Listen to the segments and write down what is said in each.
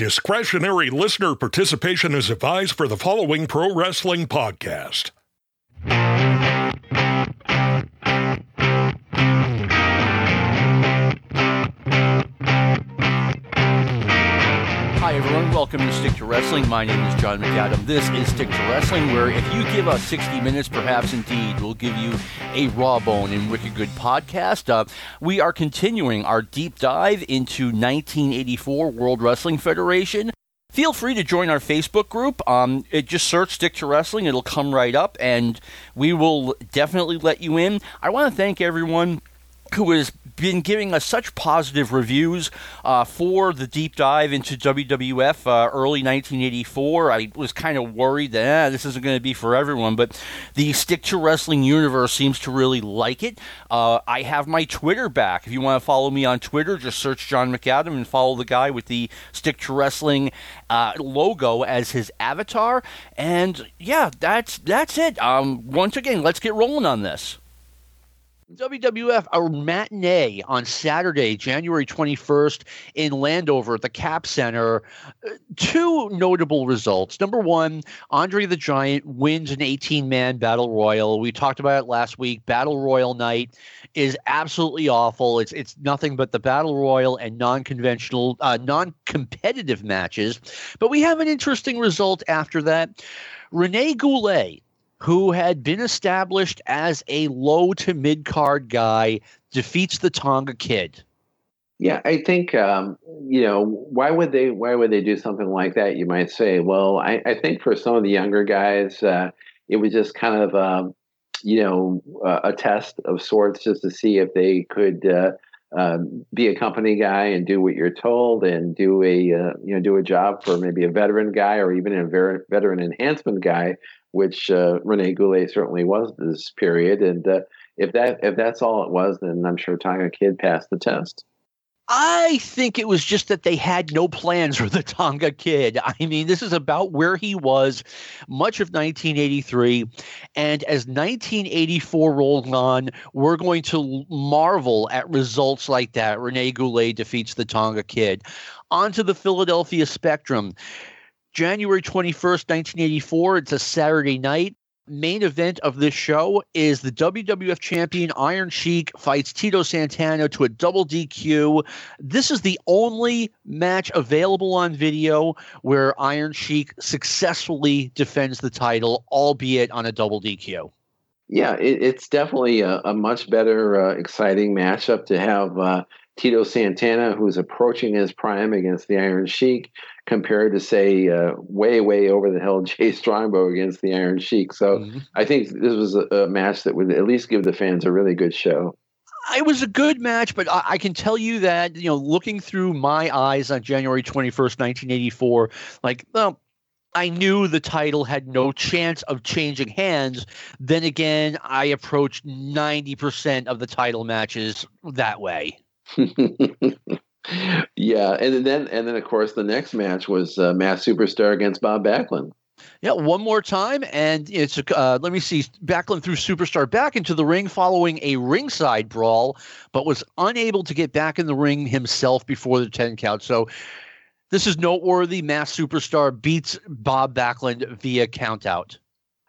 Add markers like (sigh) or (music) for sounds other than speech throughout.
Discretionary listener participation is advised for the following pro wrestling podcast. Everyone. Welcome to Stick to Wrestling. My name is John McAdam. This is Stick to Wrestling, where if you give us 60 minutes, perhaps indeed, we'll give you a raw bone and wicked good podcast. Uh, we are continuing our deep dive into 1984 World Wrestling Federation. Feel free to join our Facebook group. Um, it just search Stick to Wrestling; it'll come right up, and we will definitely let you in. I want to thank everyone who has been giving us such positive reviews uh, for the deep dive into WWF uh, early 1984. I was kind of worried that eh, this isn't going to be for everyone, but the Stick to Wrestling universe seems to really like it. Uh, I have my Twitter back. If you want to follow me on Twitter, just search John McAdam and follow the guy with the Stick to Wrestling uh, logo as his avatar. And yeah, that's that's it. Um, once again, let's get rolling on this. WWF, a matinee on Saturday, January 21st in Landover at the Cap Center. Uh, two notable results. Number one, Andre the Giant wins an 18 man battle royal. We talked about it last week. Battle Royal night is absolutely awful. It's it's nothing but the battle royal and non-conventional, uh, non-competitive matches. But we have an interesting result after that. Rene Goulet who had been established as a low to mid card guy, defeats the Tonga Kid. Yeah, I think um, you know why would they why would they do something like that? You might say. Well, I, I think for some of the younger guys, uh, it was just kind of um, you know uh, a test of sorts, just to see if they could uh, um, be a company guy and do what you're told, and do a uh, you know do a job for maybe a veteran guy or even a veteran enhancement guy which uh, Rene Goulet certainly was this period. And uh, if that if that's all it was, then I'm sure Tonga Kid passed the test. I think it was just that they had no plans for the Tonga Kid. I mean, this is about where he was much of 1983. And as 1984 rolled on, we're going to marvel at results like that. Rene Goulet defeats the Tonga Kid. Onto the Philadelphia Spectrum. January 21st, 1984. It's a Saturday night. Main event of this show is the WWF champion Iron Sheik fights Tito Santana to a double DQ. This is the only match available on video where Iron Sheik successfully defends the title, albeit on a double DQ. Yeah, it, it's definitely a, a much better, uh, exciting matchup to have uh, Tito Santana, who's approaching his prime against the Iron Sheik, compared to say uh, way way over the hill (laughs) Jay Strongbow against the Iron Sheik. So mm-hmm. I think this was a, a, match that would at least give the fans a really good show. It was a good match, but I, I can tell you that you know, looking through my eyes on January twenty first, nineteen eighty four, like well. I knew the title had no chance of changing hands. Then again, I approached 90% of the title matches that way. (laughs) yeah, and then and then of course the next match was uh, Masked Superstar against Bob Backlund. Yeah, one more time, and it's uh, let me see. Backlund threw Superstar back into the ring following a ringside brawl, but was unable to get back in the ring himself before the ten count. So this is noteworthy. Masked Superstar beats Bob Backlund via countout.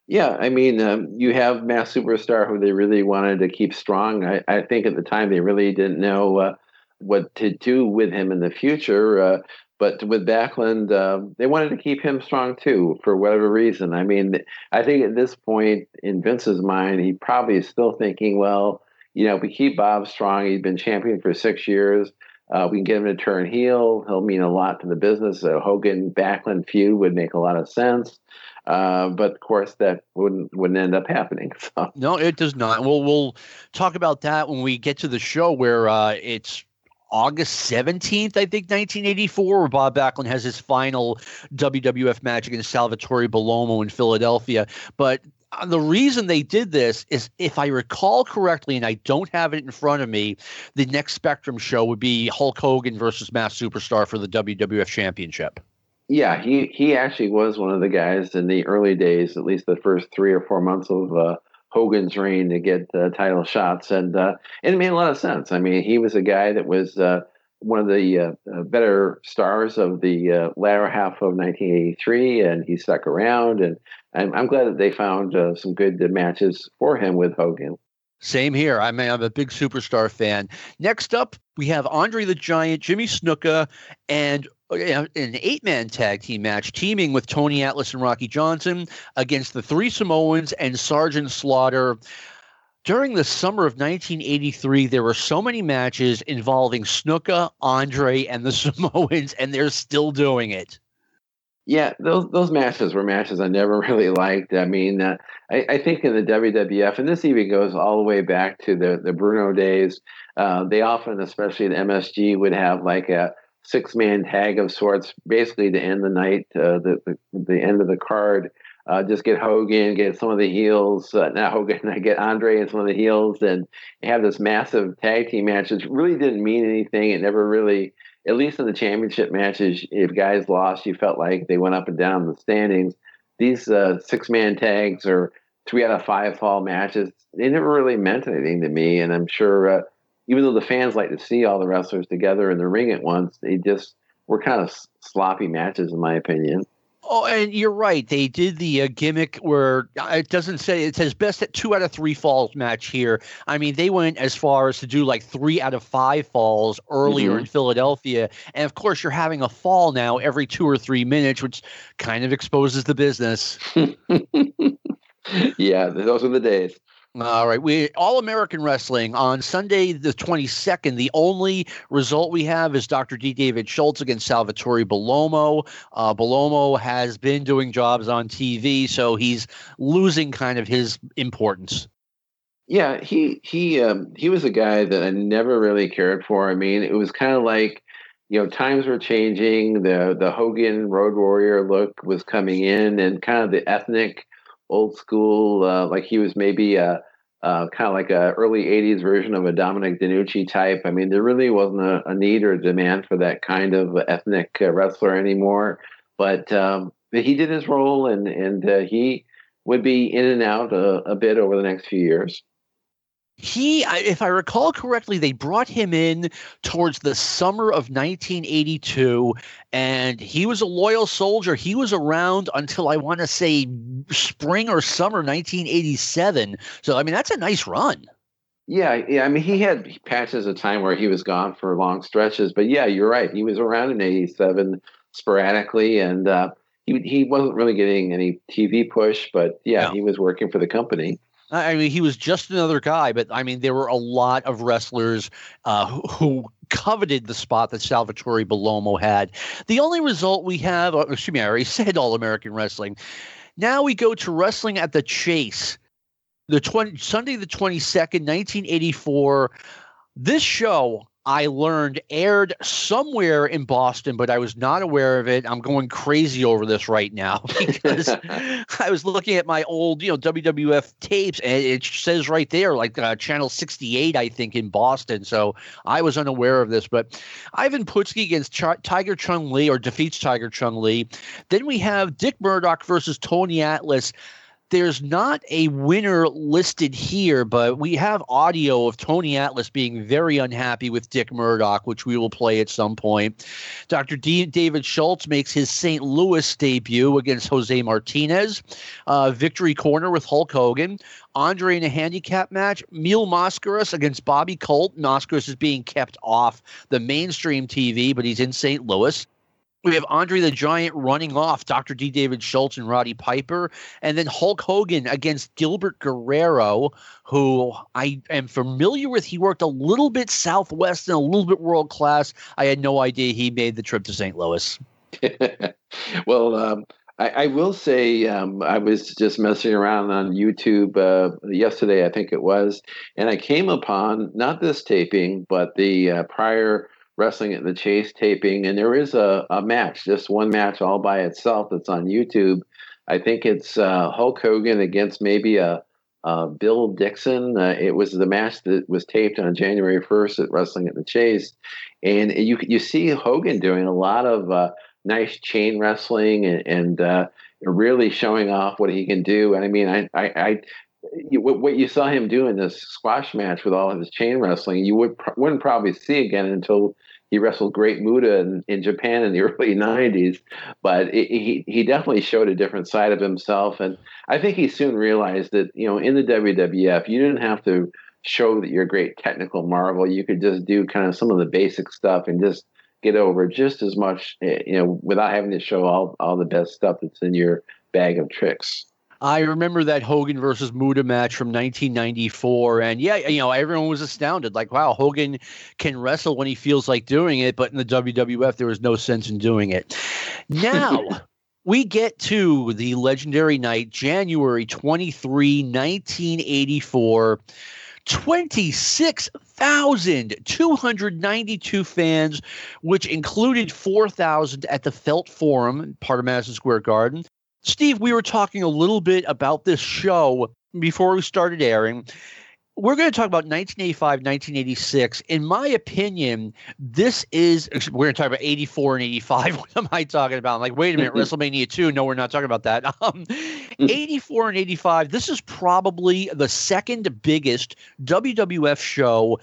Yeah, I mean, um, you have Masked Superstar who they really wanted to keep strong. I, I think at the time they really didn't know uh, what to do with him in the future. Uh, but with Backlund, uh, they wanted to keep him strong too, for whatever reason. I mean, I think at this point in Vince's mind, he probably is still thinking, well, you know, if we keep Bob strong, he's been champion for six years. Uh, we can get him to turn heel. He'll mean a lot to the business. A Hogan Backlund feud would make a lot of sense. Uh, but of course, that wouldn't wouldn't end up happening. (laughs) So. No, it does not. We'll we'll talk about that when we get to the show where uh, it's August 17th, I think, 1984, where Bob Backlund has his final WWF match against Salvatore Bellomo in Philadelphia. But uh, the reason they did this is, if I recall correctly, and I don't have it in front of me, the next Spectrum show would be Hulk Hogan versus Masked Superstar for the WWF Championship. Yeah, he he actually was one of the guys in the early days, at least the first three or four months of uh, Hogan's reign to get uh, title shots, and uh, it made a lot of sense. I mean, he was a guy that was uh, one of the uh, uh, better stars of the uh, latter half of 1983, and he stuck around. And I'm, I'm glad that they found some good matches for him with Hogan. Same here. I mean, I'm a big superstar fan. Next up, we have Andre the Giant, Jimmy Snuka, and uh, an eight man tag team match teaming with Tony Atlas and Rocky Johnson against the three Samoans and Sergeant Slaughter. During the summer of 1983, there were so many matches involving Snuka, Andre, and the (laughs) Samoans, and they're still doing it. Yeah, those those matches were matches I never (laughs) really liked. I mean, uh, I, I, think in the WWF, and this even goes all the way back to the the Bruno days. Uh, they often, especially in MSG, would have like a six man tag of sorts, basically to end the night, uh, the, the, the end of the card. Uh, just get Hogan, get some of the heels, uh, not Hogan, (laughs) I get Andre and some of the heels, and have this massive tag team match. It really didn't mean anything. It never really at least in the championship matches, if guys lost, you felt like they went up and down the standings. These uh, six man tags or three out of five fall matches, they never really meant anything to me. And I'm sure, uh, even though the fans like to see all the wrestlers together in the ring at once, they just were kind of sloppy matches, in my opinion. Oh, and you're right. They did the uh, gimmick where uh, it doesn't say it says best at two out of three falls match here. I mean, they went as far as to do like three out of five falls earlier mm-hmm. in Philadelphia, and of course, you're having a fall now every two or three minutes, which kind of exposes the business. (laughs) yeah, those are the days. All right, we All American Wrestling on Sunday the 22nd. The only result we have is Dr. D. David Schultz against Salvatore Bellomo. Uh, Bellomo has been doing jobs on TV, so he's losing kind of his importance. Yeah, he he um, he was a guy that I never really cared for. I mean, it was kind of like you know times were changing. The the Hogan Road Warrior look was coming in, and kind of the ethnic old school, uh, like he was maybe a, a kind of like a early '80s version of a Dominic DeNucci type. I mean, there really wasn't a, a need or a demand for that kind of ethnic uh, wrestler anymore. But um, he did his role, and and uh, he would be in and out a, a bit over the next few years he if i recall correctly they brought him in towards the summer of 1982 and he was a loyal soldier. He was around until i want to say spring or summer 1987 so i mean that's a nice run. Yeah yeah i mean he had patches of time where he was gone for long stretches but yeah you're right. He was around in 87 sporadically and uh, he, he wasn't really getting any tv push but yeah no. he was working for the company I mean, he was just another guy, but I mean, there were a lot of wrestlers uh, who, who coveted the spot that Salvatore Bellomo had. The only result we have, uh, excuse me, I already (laughs) said All American Wrestling. Now we go to Wrestling at the Chase, the 20, Sunday the 22nd, 1984. This show I learned aired somewhere in Boston, but I was not aware of it. I'm going crazy over this right now (laughs) because (laughs) I was looking at my old, you know, WWF tapes, and it says right there, like uh, channel 68, I think, in Boston. So I was unaware of this. But Ivan Putski against Ch- Tiger Chung Lee or defeats Tiger Chung Lee. Then we have Dick Murdoch versus Tony Atlas there's not a winner listed here, but we have audio of Tony Atlas being very unhappy with Dick Murdoch, which we will play at some point. Dr. D- David Schultz makes his St. Louis debut against Jose Martinez. Uh, victory corner with Hulk Hogan. Andre in a handicap match. Mil Mascaras against Bobby Colt. Mascaras is being kept off the mainstream TV, but he's in St. Louis. We have Andre the Giant running off Dr. D. David Schultz and Roddy Piper, and then Hulk Hogan against Gilbert Guerrero, who I am familiar with. He worked a little bit Southwest and a little bit world class. I had no idea he made the trip to St. Louis. (laughs) well, um, I, I, will say um, I was just messing around on YouTube uh, yesterday, I think it was, and I came upon not this taping, but the uh, prior wrestling at the Chase taping, and there is a, a match, just one match all by itself that's on YouTube. I think it's uh, Hulk Hogan against maybe a, a Bill Dixon. Uh, it was the match that was taped on January 1st at Wrestling at the Chase, and you you see Hogan doing a lot of uh, nice chain wrestling and, and uh, really showing off what he can do. And I mean, I, I, I what you saw him do in this squash match with all of his chain wrestling, you would wouldn't probably see again until he wrestled Great Muta in, in Japan in the (laughs) early '90s, but it, he he definitely showed a different side of himself, and I think he soon realized that you know in the WWF you didn't have to show that you're a great technical marvel. You could just do kind of some of the basic stuff and just get over just as much, eh, you know, without having to show all all the best stuff that's in your bag of tricks. I remember that Hogan versus Muta match from 1994, and yeah, you know, everyone was astounded. Like, wow, Hogan can wrestle when he feels like doing it, but in the WWF, there was no sense in doing it. Now. (laughs) we get to the legendary night, January 23, 1984. 26,292 fans, which included 4,000 at the Felt Forum, part of Madison Square Garden. Steve, we were talking a little bit about this show before we started airing. We're going to talk about 1985, 1986. In my opinion, this is, we're going to talk about 84 and 85. (laughs) What am I talking about? I'm like, wait a minute, WrestleMania 2. No, we're not talking about that. (laughs) Um, 84 and 85, this is probably the second biggest WWF show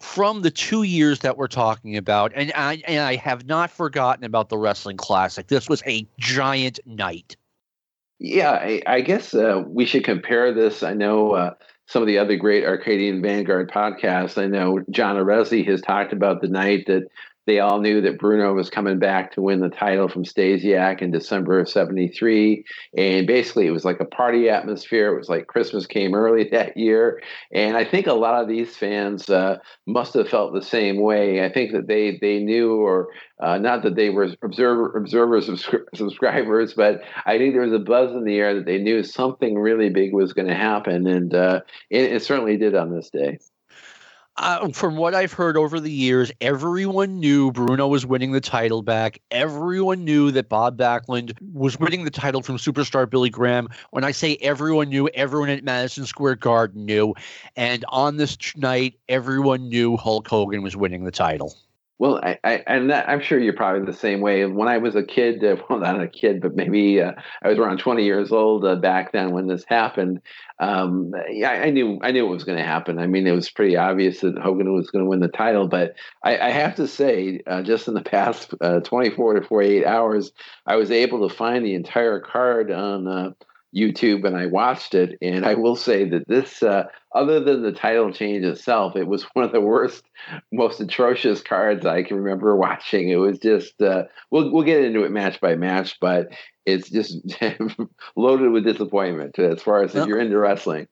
from the two years that we're talking about, and I and I have not forgotten about the Wrestling Classic. This was a giant night. Yeah, I, I guess uh, we should compare this. I know uh, some of the other great Arcadian Vanguard podcasts. I know John Arezzi has talked about the night that they all knew that Bruno was coming back to win the title from Stasiak in December of 73. And basically, it was like a party atmosphere. It was like Christmas came early (laughs) that year. And I think a lot of these fans uh, must have felt the same way. I think that they, they knew, or uh, not that they were observer, observers, (laughs) subscribers, but I think there was a buzz in the air that they knew something really big was going to happen. And uh, it certainly did on this day uh, from what I've heard over the years, everyone knew Bruno was winning the title back. Everyone knew that Bob Backlund was winning the title from superstar Billy Graham. When I say everyone knew, everyone at Madison Square Garden knew. And on this night, everyone knew Hulk Hogan was winning the title. Well, I, I and I'm sure you're probably the same way. When I was a kid, uh, (laughs) well, not a kid, but maybe uh, I was around 20 years old uh, back then when this happened. Um, yeah, I knew I knew it was going to happen. I mean, it was pretty obvious that Hogan was going to win the title. But I, I have to say, uh, just in the (laughs) past uh, 24 to 48 hours, I was able to find the entire card on uh, YouTube and I watched it. And I will say that this, uh, other than the title change itself, it was (laughs) one of the worst, most atrocious cards I can remember watching. It was just, uh, we'll, we'll get into it match by match, but it's just (laughs) loaded with disappointment as far as if you're into wrestling.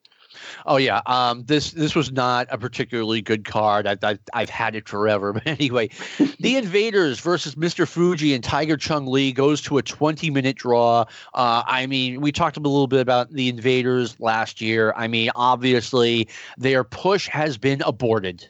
Oh yeah, um, this this was not a particularly good card. I've, I've, I've had it forever, (laughs) but anyway, (laughs) the Invaders versus Mr. Fuji and Tiger Chung Lee goes to a 20 minute draw. Uh, I mean, we talked a little bit about the Invaders last year. I mean, obviously their push has been aborted.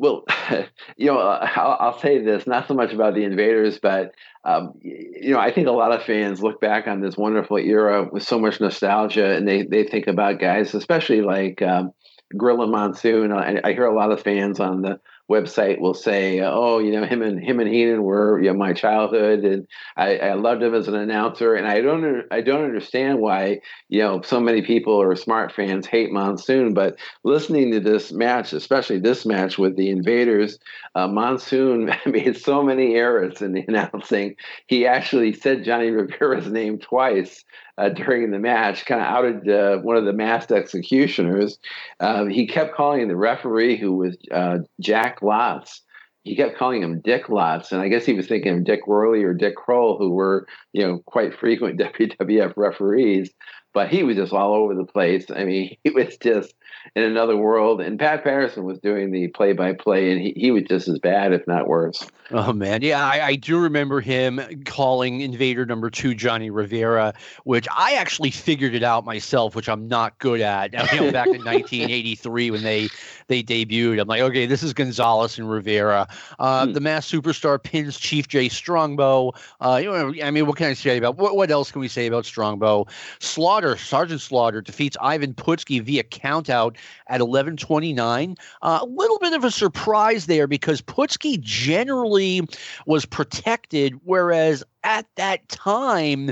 Well, (laughs) you know, I'll, I'll, say this not so much about the invaders, but um, you know, I think a lot of fans look back on this wonderful era with so much nostalgia, and they they think about guys, especially like um, Gorilla Monsoon. I, I, hear a lot of fans on the website will say, "Oh, you know, him and him and Heenan were you know, my childhood, and I, I, loved him as an announcer." And I don't I don't understand why you know so many people or smart fans hate Monsoon. But listening to this match, especially this match with the Invaders, uh, Monsoon (laughs) made so many errors in the announcing. He actually said Johnny Rivera's name twice uh, during the match, kind of outed uh, one of the masked executioners. Uh, he kept calling the referee, who was uh, Jack Lotz, he kept calling him Dick Lotz, and I guess he was thinking of Dick Woehrle or Dick Kroll, who were you know quite frequent (laughs) WWF referees. But he was just all over the place. I mean, (laughs) he was just in another world. And Pat Patterson was doing the play by play, and he, he was just as bad, if not worse. Oh, man. Yeah, I, I do remember him calling Invader number two Johnny Rivera, which I actually figured it out myself, which I'm not good at. (laughs) You know, back in 1983 when they they debuted, I'm like, okay, this is Gonzalez and Rivera. Uh, hmm. The Masked Superstar pins Chief Jay Strongbow. Uh, you know, I mean, what can I say about what, what else can we say about Strongbow? Slaughter, Sergeant Slaughter defeats Ivan Putski via countout out at 11:29. Uh, a little bit of a surprise there because Putski generally was protected, whereas at that time.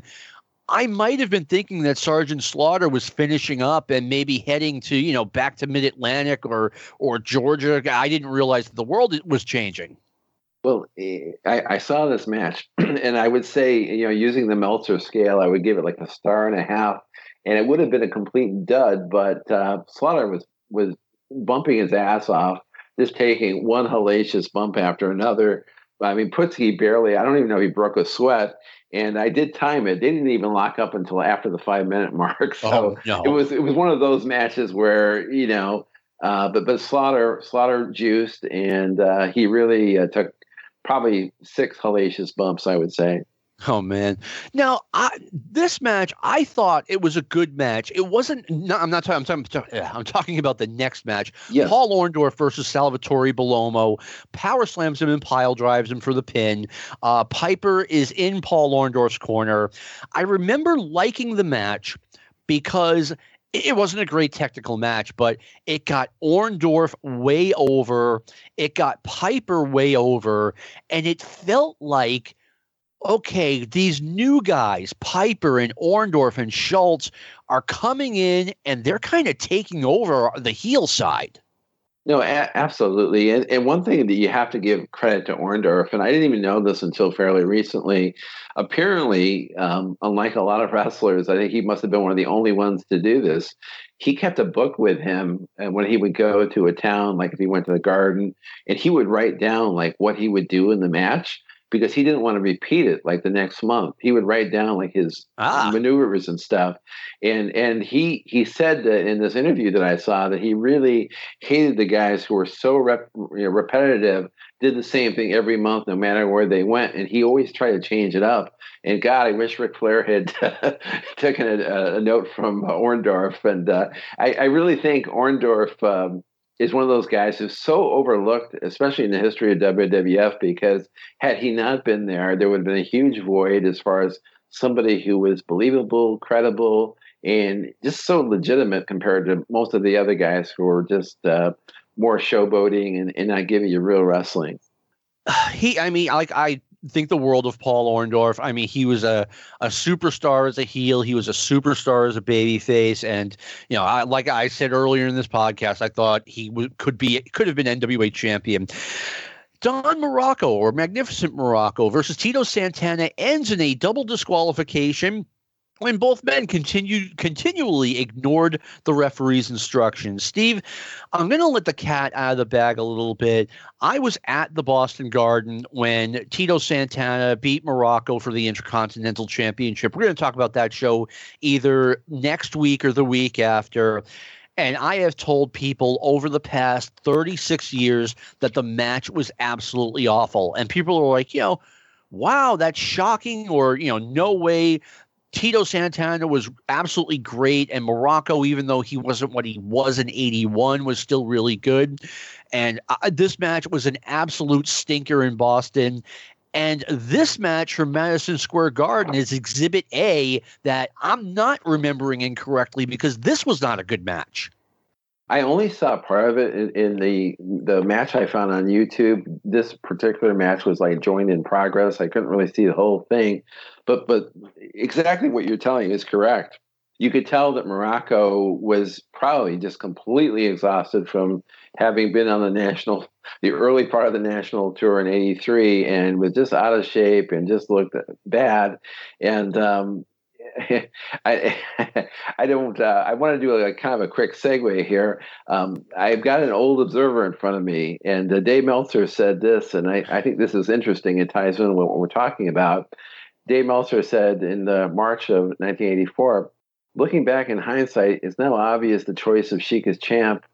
I might have been thinking that Sergeant Slaughter was finishing up and maybe heading to, you know, back to Mid Atlantic or or Georgia. I didn't realize that the world was changing. Well, eh, I, I, saw this match, (clears throat) and I would say, you know, using the Meltzer scale, I would give it like a star and a half, and it would have been a complete dud. But uh, Slaughter was was bumping his ass off, just taking one hellacious bump after another. I mean, Putski barely, I don't even know if he broke a sweat. And I did time it. They didn't even lock up until after the five minute mark. (laughs) So oh, no. it was it was one of those matches where, you know, uh, but but Slaughter Slaughter juiced and uh, he really uh, took probably six hellacious bumps, I would say. Oh man! Now, I, this match, I thought it was a good match. It wasn't. No, I'm not talking. I'm talking. I'm talking about the next match. Yes. Paul Orndorff versus Salvatore Bellomo. Power slams him and pile drives him for the pin. Uh, Piper is in Paul Orndorff's corner. I remember liking the match because it wasn't a great technical match, but it got Orndorff way over. It got Piper way over, and it felt like okay, these new guys, Piper and Orndorff and Schultz, are coming in and they're kind of taking over the heel side. No, a- absolutely. And, and one thing that you have to give credit to Orndorff, and I didn't even know this until fairly recently. Apparently, um, unlike a lot of (laughs) wrestlers, I think he must have been one of the only ones to do this. He kept a book with him, and when he would go to a town, like if he went to the Garden, and he would write down like what he would do in the match because he didn't want to repeat it like the next month. He would write down like his ah. maneuvers and stuff. And and he he said that in this interview that I saw that he really hated the guys who were so rep, you know, repetitive, did the same thing every month no matter where they went, and he always tried to change it up. And God, I wish Ric Flair had (laughs) taken a, a, note from Orndorff. And uh, I, I, really think Orndorff. Um, is one of those guys who's so overlooked, especially in the history of WWF, because had he not been there, there would have been a huge void as far as somebody who was believable, credible, and just so legitimate compared to most of the other guys who were just uh, more showboating and, and not giving you real wrestling. (sighs) He, I mean, like I think the world of Paul Orndorff. I mean, he was a, a superstar as a heel. He was a superstar as a babyface, and you know, I, like I said earlier in this podcast, I thought he w- could be could have been NWA champion. Don Muraco or Magnificent Muraco versus Tito Santana ends in a double disqualification when both men continued continually ignored the referee's instructions. Steve, I'm going to let the cat out of the bag a little bit. I was at the Boston Garden when Tito Santana beat Muraco for the Intercontinental Championship. We're going to talk about that show either next week or the week after. And I have told people over the past 36 years that the match was absolutely awful. And people are like, you know, wow, that's shocking, or, you know, no way Tito Santana was absolutely great, and Muraco, even though he wasn't what he was in '81, was still really good. And uh, this match was an absolute stinker in Boston. And this match from Madison Square Garden is Exhibit A that I'm not remembering incorrectly because this was not a good match. I only saw part of it in, in, the the match I found on YouTube. This particular match was like joined in progress. I couldn't really see the whole thing, but but exactly what you're telling is correct. You could tell that Muraco was probably just completely exhausted from having been on the national, the early part of the national tour in '83, and was just out of shape and just looked bad. And um, (laughs) I (laughs) I don't. Uh, I want to do a, kind of a quick segue here. Um, I've got an old observer in front of me, and uh, Dave Meltzer said this, and I, I think this is interesting. It ties in with what we're talking about. Dave Meltzer said in the March of 1984, looking back in hindsight, it's now obvious the choice of Sheik as champ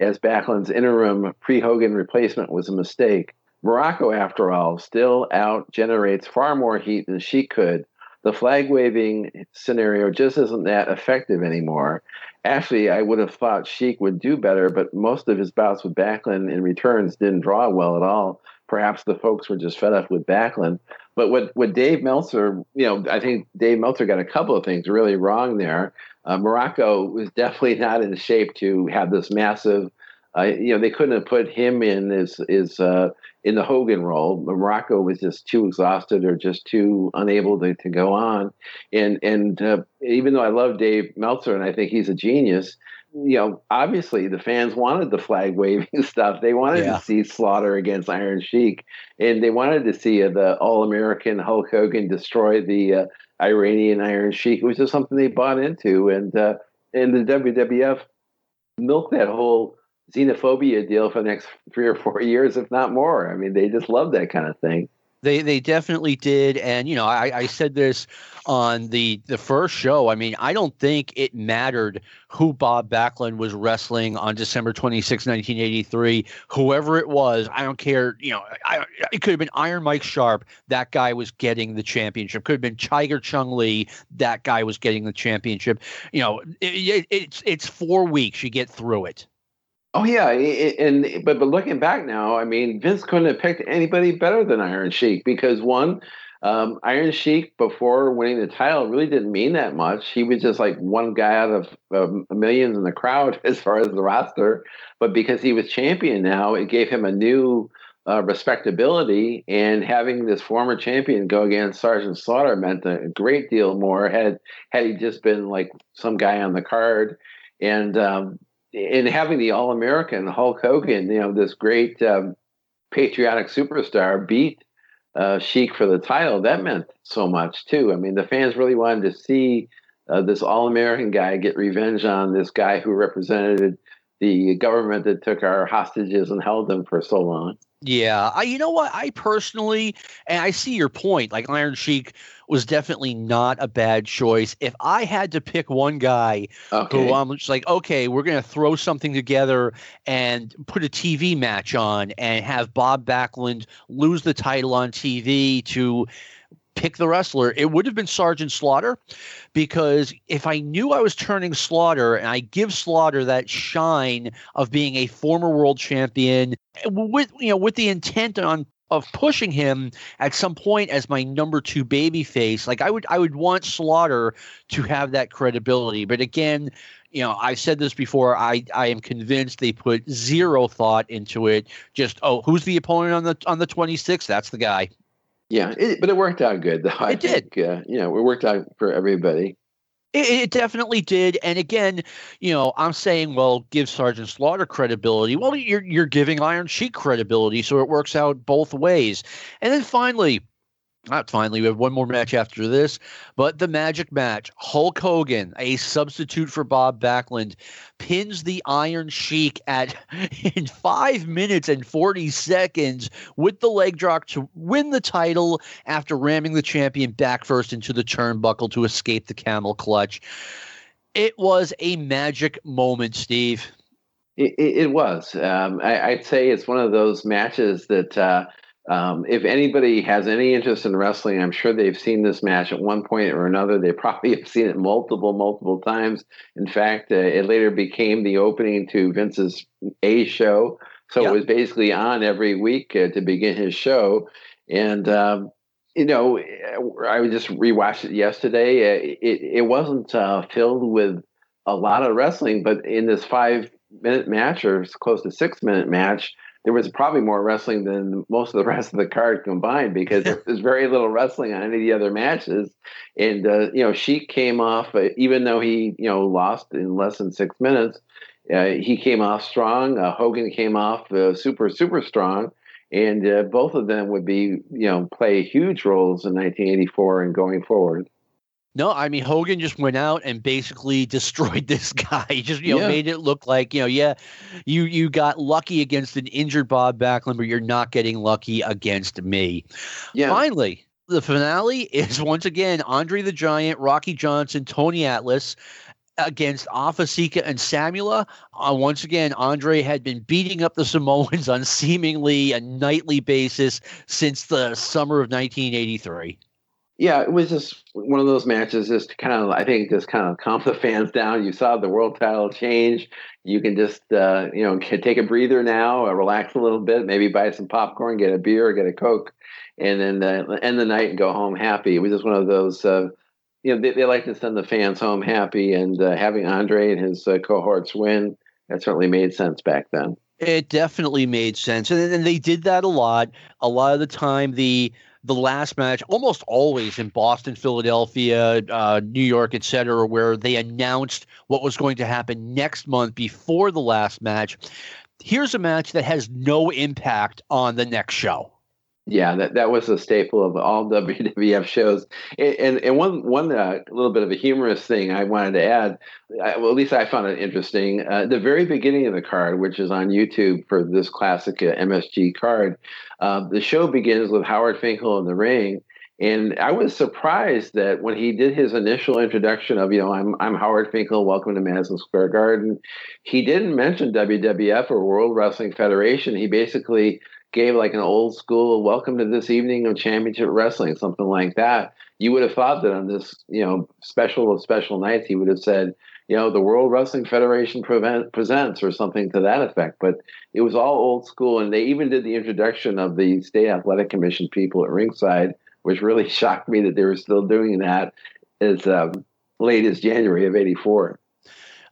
as Backlund's interim pre-Hogan replacement was a mistake. Muraco, after all, still out generates far more heat than Sheik could the flag waving scenario just isn't that effective anymore. Actually, I would have thought Sheik would do better, but most of his bouts with Backlund in returns didn't draw well at all. Perhaps the folks were just fed up with Backlund. But what, what Dave Meltzer, you know, I think Dave Meltzer got a couple of things really wrong there. Uh, Muraco was (laughs) definitely not in shape to have this massive uh, you know, they couldn't have put him in as is uh, in the Hogan role. Muraco was just too exhausted or just too unable to, to go on. And and uh, even though I love Dave Meltzer and I think he's a genius, you know, obviously the fans wanted the flag waving (laughs) stuff. They wanted yeah. to see Slaughter against Iron Sheik, and they wanted to see uh, the All American Hulk Hogan destroy the uh, Iranian Iron Sheik. It was just something they bought into, and uh, and the WWF milked that whole xenophobia deal for the next three or four (laughs) years, if not more. I mean, they just love that kind of thing. They they definitely did, and you know, I, I said this on the the first show. I mean, I don't think it mattered who Bob Backlund was wrestling on December 26, 1983. Whoever it was, I don't care. You know, I, it could have been Iron Mike Sharp. That guy was getting the championship. Could have been Tiger Chung Lee. That guy was getting the championship. You know, it, it, it's it's four weeks. You get through it. Oh yeah, and but but looking back now, I mean, Vince couldn't have picked anybody better than Iron Sheik because one, um, Iron Sheik before winning the title really didn't mean that much. He was just like one guy out of um, millions in the crowd (laughs) as far as the roster. But because he was champion now, it gave him a new uh, respectability. And having this former champion go against Sergeant Slaughter meant a great deal more. Had had he just been like some guy on the card, and um, in having the All American Hulk Hogan, you know, this great um, patriotic superstar beat uh, Sheik for the title, that meant so much too. I mean, the fans really wanted to see uh, this All American guy get revenge on this guy who represented the government that took our hostages and held them for so long. Yeah, I, you know what? I personally, and I see your point. Like Iron Sheik was definitely not a bad choice. If I had to pick one guy okay. who I'm just like, okay, we're gonna throw something together and put a TV match on and have Bob Backlund lose the title on TV to pick the wrestler, it would have been Sergeant Slaughter because if I knew I was turning Slaughter and I give Slaughter that shine of being a former world champion with you know with the intent on of pushing him at some point as my number two baby face like i would i would want slaughter to have that credibility. But again you know i've said this before i i am convinced they put zero thought into it. Just oh who's the opponent on the on the 26th that's the guy yeah, it, but it worked out good, though. (laughs) I it did. Think, uh, you know, it worked out for everybody. It, it, definitely did. And again, you know, I'm saying, well, give Sergeant Slaughter credibility. Well, you're you're giving Iron Sheik credibility, so it works out both ways. And then finally, not finally, we have one more match after this, but the magic match. Hulk Hogan, a substitute for Bob Backlund, pins the Iron Sheik at (laughs) in five minutes and 40 seconds with the leg drop to win the title after ramming the champion back first into the turnbuckle to escape the camel clutch. It was a magic moment, Steve. It, it was. Um, I, would say it's one of those matches that. Uh, um, if anybody has any interest in wrestling, I'm sure they've seen this match at one point or another. They (laughs) probably have seen it multiple, multiple times. In fact, uh, it later became the opening to Vince's A show. So yep. it was basically on every week uh, to begin his show. And, um, you know, I just rewatched it yesterday. Uh, it, it wasn't uh, filled with a lot of wrestling, but in this five minute match or close to six minute match, there was probably more wrestling than most of the (laughs) rest of the card combined because there's very little wrestling on any of the other matches. And uh, you know, Sheik came off, uh, even though he you know lost in less than six minutes. Uh, he came off strong. Uh, Hogan came off uh, super super strong, and uh, both of them would be you know play huge roles in 1984 and going forward. No, I mean Hogan just went out and basically (laughs) destroyed this guy. He just you know yeah. made it look like you know yeah, you you got lucky against an injured Bob Backlund, but you're not getting lucky against me. Yeah. Finally, the finale (laughs) is once again Andre the Giant, Rocky Johnson, Tony Atlas against Afa Sika and Samula. Uh, once again, Andre had been beating up the Samoans (laughs) on seemingly a nightly basis since the summer of 1983 yeah, it was just one of those matches, just kind of, I think, just kind of calm the (laughs) fans down. You saw the world title change. You can just, uh, you know, (laughs) take a breather now, uh, relax a little bit, maybe buy some popcorn, get a beer, or get a Coke, and then uh, end the night and go home happy. It was just one of those, uh, you know, they, they, like to send the fans home happy, and uh, having Andre and his uh, cohorts win, that certainly made sense back then. It definitely made sense, and, and they did that a lot. A lot of the time, the the last match almost always in Boston, Philadelphia, uh, New York, etc., where they announced what was going to happen next month before the last match. Here's a match that has no impact on the next show. Yeah, that, that was a staple of all (laughs) WWF shows. And and, and one one uh, little bit of a humorous thing I wanted to add, I, well, at least I found it interesting. Uh, the very beginning of the card, which is on YouTube for this classic uh, MSG card, uh, the show begins with Howard Finkel in the ring. And I was surprised that when he did his initial introduction of, you know, I'm I'm Howard Finkel, welcome to Madison Square Garden, he didn't mention WWF or World Wrestling Federation. He basically gave like an old school welcome to this evening of championship wrestling, something like that. You would have thought that on this, you know, special of special nights, he would have said, you know, the World Wrestling Federation prevent, presents or something to that effect. But it was all old school, and they even did the introduction of the State Athletic Commission people at ringside, which really (laughs) shocked me that they were still doing that as um, late as January of '84.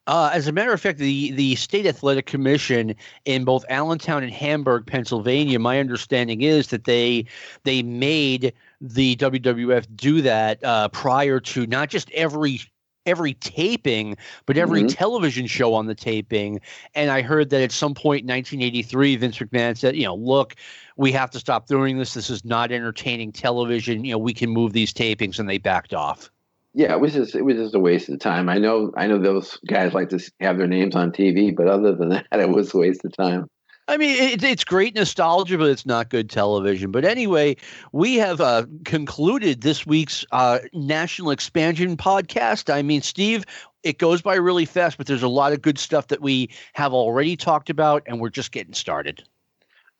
Uh, as a matter of fact, the, the State Athletic Commission in both Allentown and Hamburg, Pennsylvania, my understanding is that they they made the WWF do that uh, prior to not just every every taping, but every mm-hmm. television show on the taping. And I heard that at some point in 1983, Vince McMahon said, you know, look, we have to stop doing this. This is not entertaining television. You know, we can move these tapings, and they backed off yeah, it was just it was just a waste of time. I know I know those guys like to have their names on TV, but other than that, (laughs) it was a waste of time. I mean, it, it's great nostalgia, but it's not good television. But anyway, we have uh, concluded this week's uh, National Expansion podcast. I mean, Steve, it goes by really fast, but there's a lot of good stuff that we have already talked about, and we're just getting started.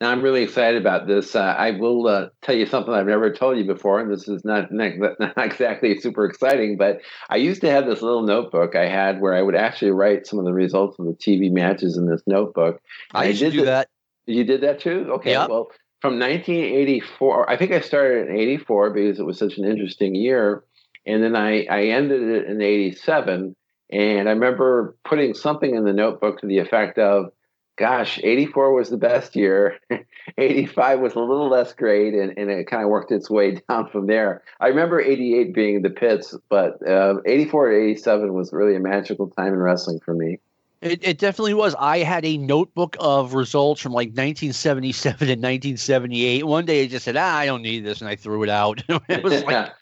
Now, I'm really excited about this. Uh, I will uh, tell you something I've never told you before, and this is (laughs) not, not, not exactly super exciting, but I used to have this little notebook I had where I would actually write some of the results of the TV matches in this notebook. I, I did do that. You did that too? Okay. Yep. Well, from 1984, I think I started in 84 because it was such an interesting year. And then I, I ended it in 87. And I remember putting something in the notebook to the effect of, gosh, 84 was the best year. (laughs) 85 was a little less great, and, and it kind of worked its way (laughs) down from there. I remember 88 being the pits, but uh, 84 to 87 was really a magical time in wrestling for me. It, it definitely was. I had a notebook of results from like 1977 and 1978. One day I just said, ah, I don't need this, and I threw it out. (laughs) it was like,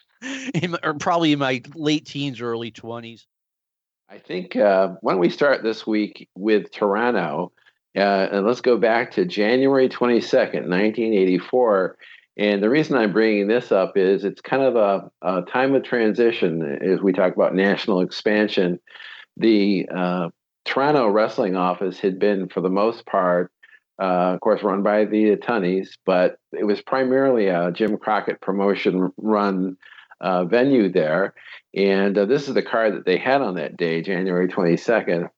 in, or probably in my late teens, early 20s. I think uh, why don't we start this week with Toronto? Uh, and let's go back to January 22nd, 1984. And the reason I'm bringing this up is it's kind of a, a time of transition as we talk about national expansion. The uh, Toronto wrestling office had been, for the most part, uh, of course, run by the Tunnies, but it was primarily a Jim Crockett promotion run uh, venue there. And uh, this is the card that they had on that day, January 22nd.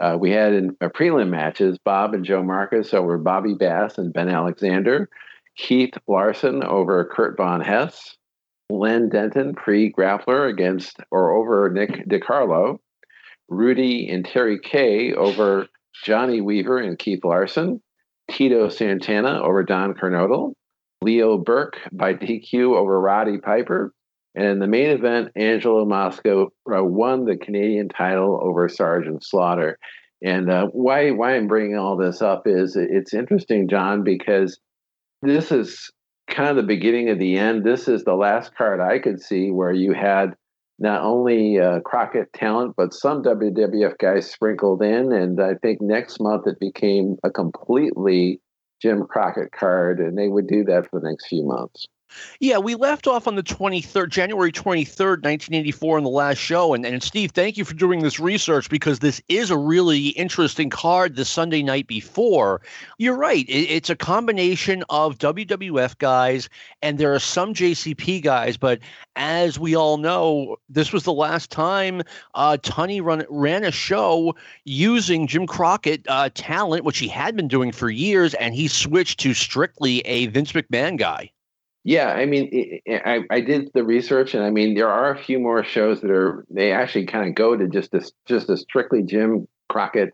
Uh, we had in uh, prelim matches Bob and Joe Marcus. Over Bobby Bass and Ben Alexander, Keith Larson over Kurt Von Hess, Len Denton pre grappler against or over Nick DiCarlo, Rudy and Terry Kay over Johnny Weaver and Keith Larson, Tito Santana over Don Kernodle, Leo Burke by DQ over Roddy Piper, and in the main event, Angelo Mosca uh, won the Canadian title over Sergeant Slaughter. And uh, why why I'm bringing all this up is it's interesting, John, because this is kind of the beginning of the end. This is the last card I could see where you had not only uh, Crockett talent, but some WWF guys sprinkled in. And I think next month it became a completely Jim Crockett card, and they would do that for the next few months. Yeah, we left off on the 23rd, January 23rd, 1984, in the last show. And, and Steve, thank you for doing this research because this is a really interesting card the Sunday night before. You're right. It, it's a combination of WWF guys, and there are some JCP guys. But as we all know, this was the last time uh, Tunney run, ran a show using Jim Crockett uh, talent, which he had been doing for years, and he switched to strictly a Vince McMahon guy. Yeah, I mean, I, I did the research, and I mean, there are a few more shows that are they actually kind of go to just this just a strictly Jim Crockett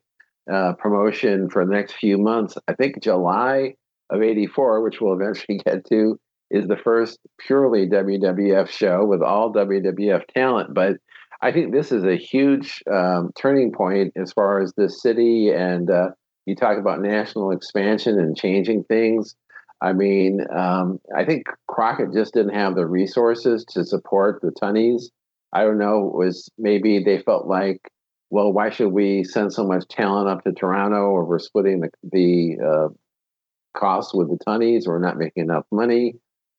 uh, promotion for the next few months. I think July of '84, which we'll eventually (laughs) get to, is the first purely WWF show with all WWF talent. But I think this is a huge um, turning point as far as this city. And uh, you talk about national expansion and changing things. I mean, um, I think Crockett just didn't have the resources to support the Tunnies. I don't know, was maybe they felt like, well, why should we send so much talent up to Toronto or we're splitting the, the uh, costs with the Tunnies or not making enough money?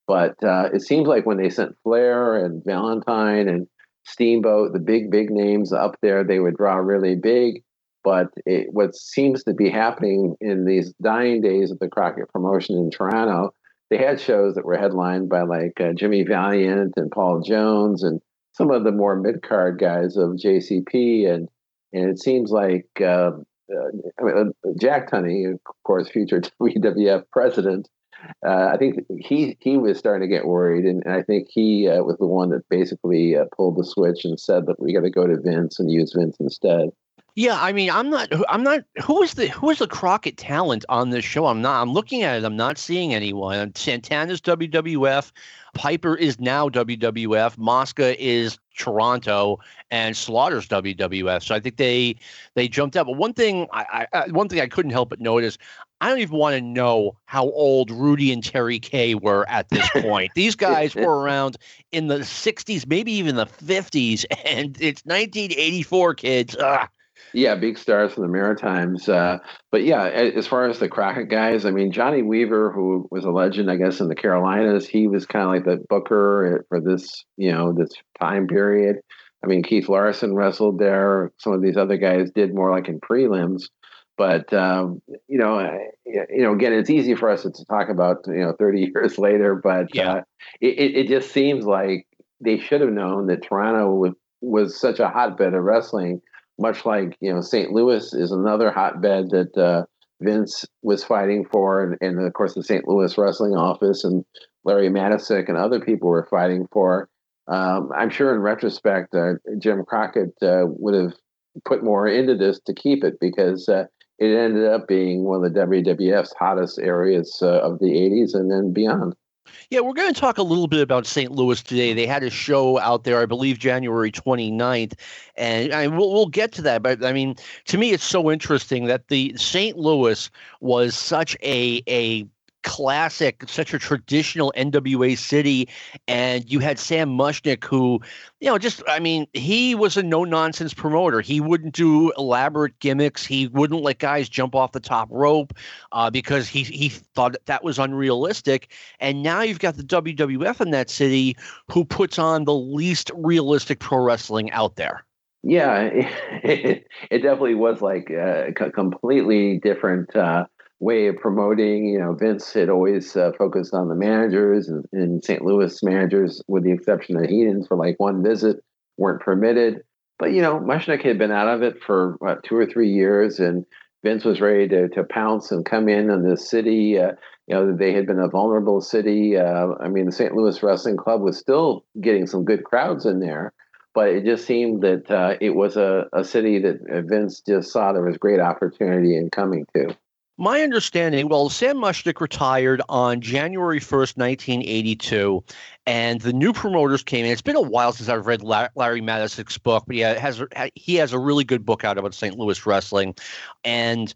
But uh, it seems like when they sent Flair and Valentine and Steamboat, the big, big names up there, they would draw really big. But it, what seems to be happening in these dying days of the Crockett promotion in Toronto, they had shows that were headlined by like uh, Jimmy Valiant and Paul Jones and some of the more mid card guys of JCP. And, and it seems like uh, uh, I mean, uh, Jack Tunney, of course, future (laughs) WWF president, uh, I think he he was starting to get worried, and, and I think he uh, was the one that basically uh, pulled the switch and said that we got to go to Vince and use Vince instead. Yeah, I mean, I'm not. I'm not. Who is the who is the Crockett talent on this show? I'm not. I'm looking at it. I'm not seeing anyone. Santana's WWF. Piper is now WWF. Mosca is Toronto, and Slaughter's WWF. So I think they they jumped out. But one thing I, I uh, one thing I couldn't help but notice. I don't even want to know how old Rudy and Terry Kay were at this point. These guys (laughs) were around in the 60s, maybe even the 50s, and it's 1984, kids. Ugh. Yeah, big stars from the Maritimes. Uh, but yeah, as far as the Crockett guys, I mean, Johnny Weaver, who was a legend, I guess, in the Carolinas, he was kind of like the booker for this, you know, this time period. I mean, Keith Larson wrestled there. Some of these other guys did more like in prelims. But um, you know, you know, again, it's easy for us to talk about you know 30 (laughs) years later. But yeah. uh, it, it just seems like they should have known that Toronto was, was such a hotbed of wrestling much like you know St. Louis is another hotbed that uh, Vince was fighting for, and, and, of course the St. Louis wrestling office and Larry Matysik and other people were fighting for. Um, I'm sure in retrospect, uh, Jim Crockett uh, would have put more into this to keep it because uh, it ended up being one of the WWF's hottest areas uh, of the 80s and then beyond. Yeah, we're going to talk a little bit about St. Louis today. They had a show out there, I believe, January 29th, and I, we'll, we'll get to that. But I mean, to me, it's so interesting that the St. Louis was such a a classic, such a traditional NWA city. And you had Sam Muchnick, who, you know, just, I mean, he was a no nonsense promoter. He wouldn't do elaborate gimmicks. He wouldn't let guys jump off the top rope uh, because he, he thought that, that was unrealistic. And now you've got the WWF in that city who puts on the least realistic pro wrestling out there. Yeah, (laughs) it, it definitely was like a completely different uh, way of promoting. You know, Vince had always uh, focused on the managers and, and St. Louis managers, with the exception of Heenan's for like one visit, weren't permitted. But you know, Muchnick had been out of it for what, two or three years, and Vince was ready to, to pounce and come in on the city. Uh, you know, they had been a vulnerable city. Uh, I mean, the St. Louis Wrestling Club was still getting some good crowds in there, but it just seemed that uh, it was a, a city that Vince just saw there was great opportunity in coming to. My understanding, well, Sam Muchnick retired on January 1st, 1982, and the new promoters came in. It's been a while since I've read Larry Matysik's book, but yeah, has he has a really good book out about St. Louis wrestling, and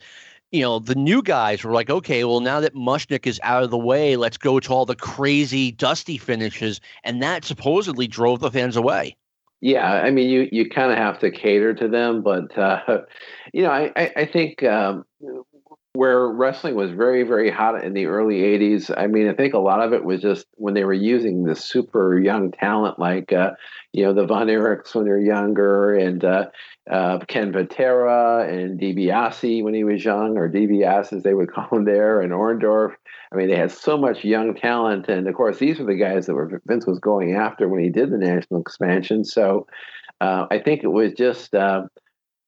you know, the new guys were like, okay, well, now that Muchnick is out of the way, let's go to all the crazy, dusty finishes. And that supposedly drove the fans away. Yeah, I mean, you you kind of have to cater to them, but uh, (laughs) you know, I I, I think um, where wrestling was very very hot in the early 80s i mean i think a lot of it was just when they were using the super young talent like uh, you know the von erichs when they're younger and uh, uh, ken patera and DiBiase when he was young or DiBiase as they would (laughs) call him there and orndorff. I mean they had so much young talent and of course these were the guys that were vince was going after when he did the national expansion. So uh, i think it was just uh,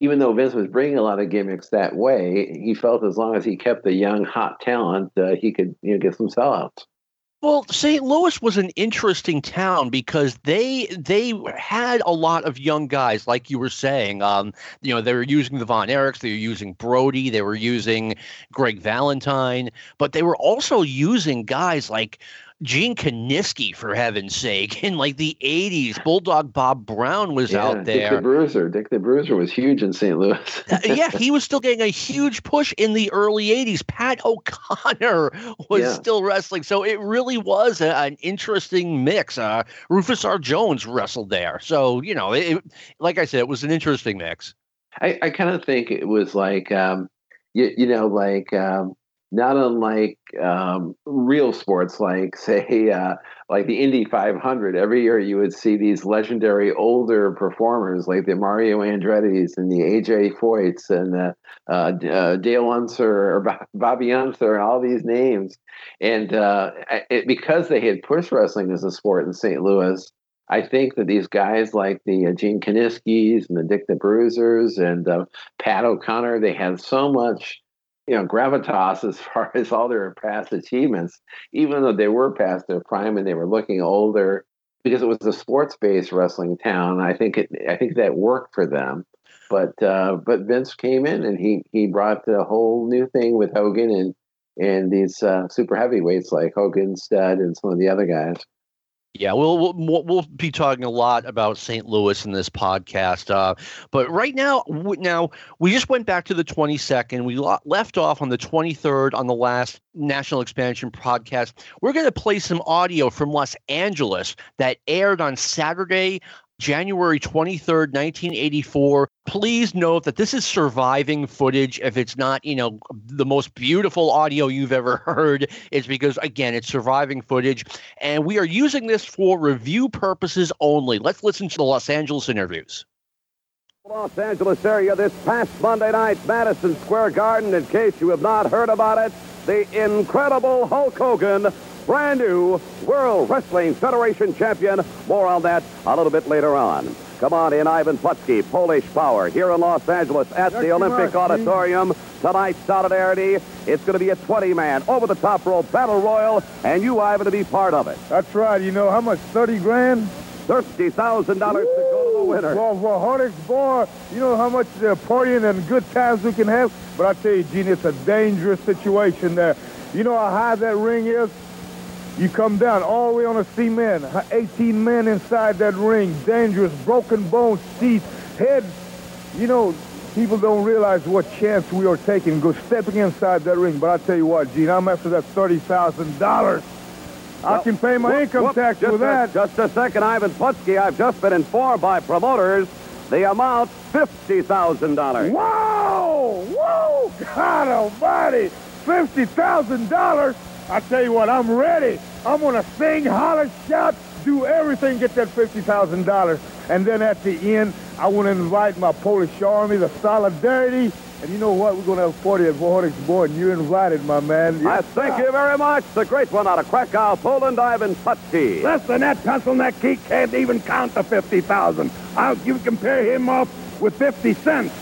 even though Vince was bringing a lot of gimmicks that way, he felt as long as he kept the young, hot talent, uh, he could you know get some sellouts. Well, St. Louis was an interesting town because they they had a lot of young guys, like you were saying. Um, you know, they were using the Von Erichs, they were using Brody, they were using Greg Valentine, but they were also using guys like Gene Kiniski, for heaven's sake, (laughs) in like the 80s. Bulldog Bob Brown was yeah, out there. Dick the Bruiser. Dick the Bruiser was huge in St. Louis. (laughs) uh, yeah, he was still getting a huge push in the early 80s. Pat O'Connor (laughs) was yeah. still wrestling. So it really was a, an interesting mix. Uh, Rufus R. Jones wrestled there. So, you know, it, like I said, it was an interesting mix. I, I kind of think it was like, um, you, you know, like um, not unlike um, real sports, like (laughs) say, uh, like the Indy 500. Every year, you would see these legendary older performers, like the Mario Andretti's and the AJ Foyts and the, uh, uh, Dale Unser or Bobby Unser, and all these names. And uh, it, because they had pushed wrestling as a sport in St. Louis, I think that these guys like the uh, Gene Kiniskis and the Dick the Bruisers and uh, Pat O'Connor, they had so much you know gravitas as far (laughs) as all their past achievements even though they were past their prime and they were looking older because it was a sports based wrestling town i think it i think that worked for them. But uh, but vince came in and he he brought a whole new thing with hogan and and these uh, super heavyweights like hogan Studd, and some of the other guys yeah, we'll, we'll we'll be talking a lot about St. Louis in this podcast. Uh, but right now, now we just went back to the 22nd. We left off on the 23rd on the last National Expansion podcast. We're going to play some audio from Los Angeles that aired on Saturday, January 23rd, 1984. Please note that this is surviving footage. If it's not, you know, the most beautiful audio you've ever (laughs) heard, it's because, again, it's surviving footage. And we are using this for review purposes only. Let's listen to the Los Angeles interviews. Los Angeles area this past Monday night, Madison Square Garden. In case you have not heard about it, the incredible Hulk Hogan brand new World Wrestling Federation champion. More on that a little bit later on. Come on in, Ivan Putski, Polish Power, here in Los Angeles at the Olympic Auditorium. Tonight's solidarity. It's going to be a 20-man over-the-top rope battle royal, and you, Ivan, to be part of it. That's right. You know how much? 30 grand? $30,000 to go to the winner. Well, for Horlicks, boy, you know how much uh, partying and good times we can have? But I tell you, Gene, it's a dangerous situation there. You know how high that ring is? You come down all the way on a cement, 18 men inside that ring, dangerous, broken bones, teeth, heads. You know, people don't realize what chance we are taking, go stepping inside that ring. But I tell you what, Gene, I'm after that $30,000. I can pay my whoop, income whoop, tax with that. just a second, Ivan Putski. I've just been informed by promoters the amount $50,000. Whoa! Whoa! God almighty! $50,000? I tell you what, I'm ready. I'm going to sing, holler, shout, do everything, get that $50,000. And then at the end, I want to invite my Polish army, the Solidarity. And you know what? We're going to have a party at Vortex Board, and you're invited, my man. Yes, I thank you very much. The great one out of Krakow, Poland, Ivan Putski. Listen, that pencil neck geek can't even count the 50,000. You compare him up with 50 cents.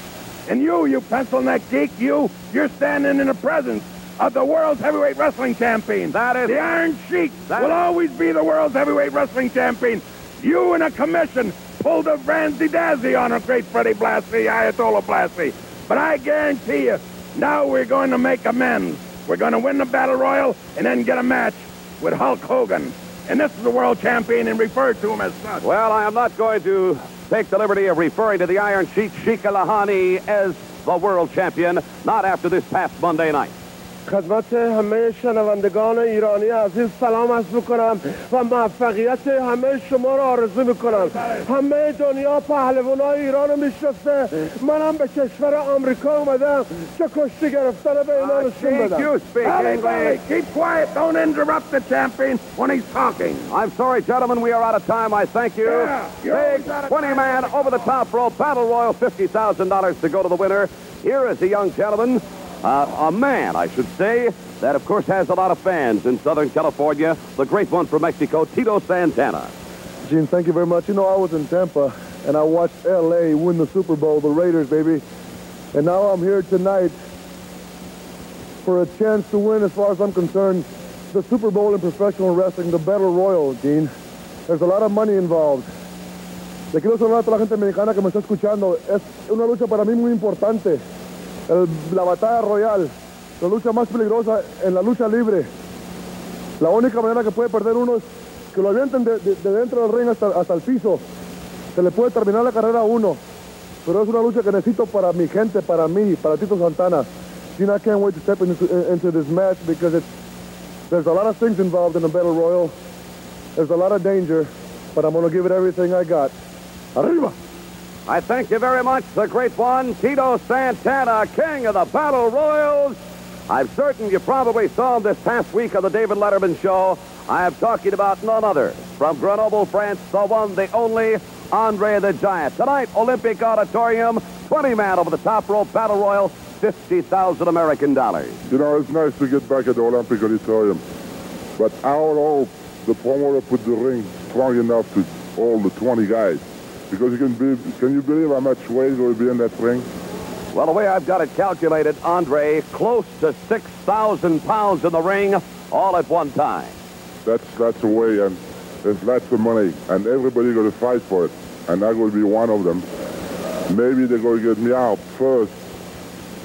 And you, you pencil neck geek, you, you're standing in the presence of the world's heavyweight wrestling champion. That is the Iron Sheik that will always be the world's heavyweight wrestling champion. You and a commission pulled a Ramsey Dazzy on a great Freddie Blassie, Ayatollah Blassie. But I guarantee you, now we're going to make amends. We're going to win the battle royal and then get a match with Hulk Hogan. And this is the world champion and refer to him as such. Well, I am not going to take the liberty of referring to the Iron Sheik Sheik Lahani as the world champion, not after this past Monday night. خدمت همه شنوندگان ایرانی عزیز سلام عرض می‌کنم و موفقیت همه شما را آرزو می‌کنم همه دنیا پهلوانای ایران رو می‌شناسه منم به کشور آمریکا اومدم که کشتی گرفتن به اینا نشون بدم Keep quiet. Don't interrupt the champion when he's talking. I'm sorry, gentlemen. We are out of time. I thank you. Yeah, Big 20-man over-the-top rope battle royal, $50,000 to go to the winner. Here is a young gentleman uh, a man, I should say, that of course has a lot of fans in Southern California. The great one from Mexico, Tito Santana. Gene, thank you very much. You know, I was in Tampa and I watched L.A. win the Super Bowl, the Raiders, baby. And now I'm here tonight for a chance to win, as far as I'm concerned, the Super Bowl in professional wrestling, the Battle Royal, Gene. There's a lot of money involved. Le quiero saludar a toda la gente mexicana que me está escuchando. Es una lucha para mí muy importante. La batalla royal, la lucha más peligrosa en la lucha libre. La única manera que puede perder uno es que lo avienten de, de- de dentro del ring hasta, hasta el piso. Se le puede terminar la carrera a uno. Pero es una lucha que necesito para mi gente, para mí, para Tito Santana. Gene, I can't wait to step into, this match because it's, there's a lot of things involved in the Battle Royal. There's a lot of danger, but I'm going to give it everything I got. Arriba! I thank you very much, the great one, Tito Santana, king of the Battle Royals. I'm certain you probably saw him this past week on the David Letterman show. I am talking about none other. From Grenoble, France, the one, the only, Andre the Giant. Tonight, Olympic Auditorium, 20 man over the top rope Battle Royal, 50,000 American dollars. You know, it's nice to get back at the Olympic Auditorium. But would hope the promoter put the ring strong enough to hold the 20 guys. Because you can be, can you believe how much weight will be in that ring? Well, the way I've got it calculated, Andre, close to 6,000 pounds in the ring all at one time. That's that's the way, and there's lots of money, and everybody going to fight for it, and I'm going to be one of them. Maybe they're going to get me out first,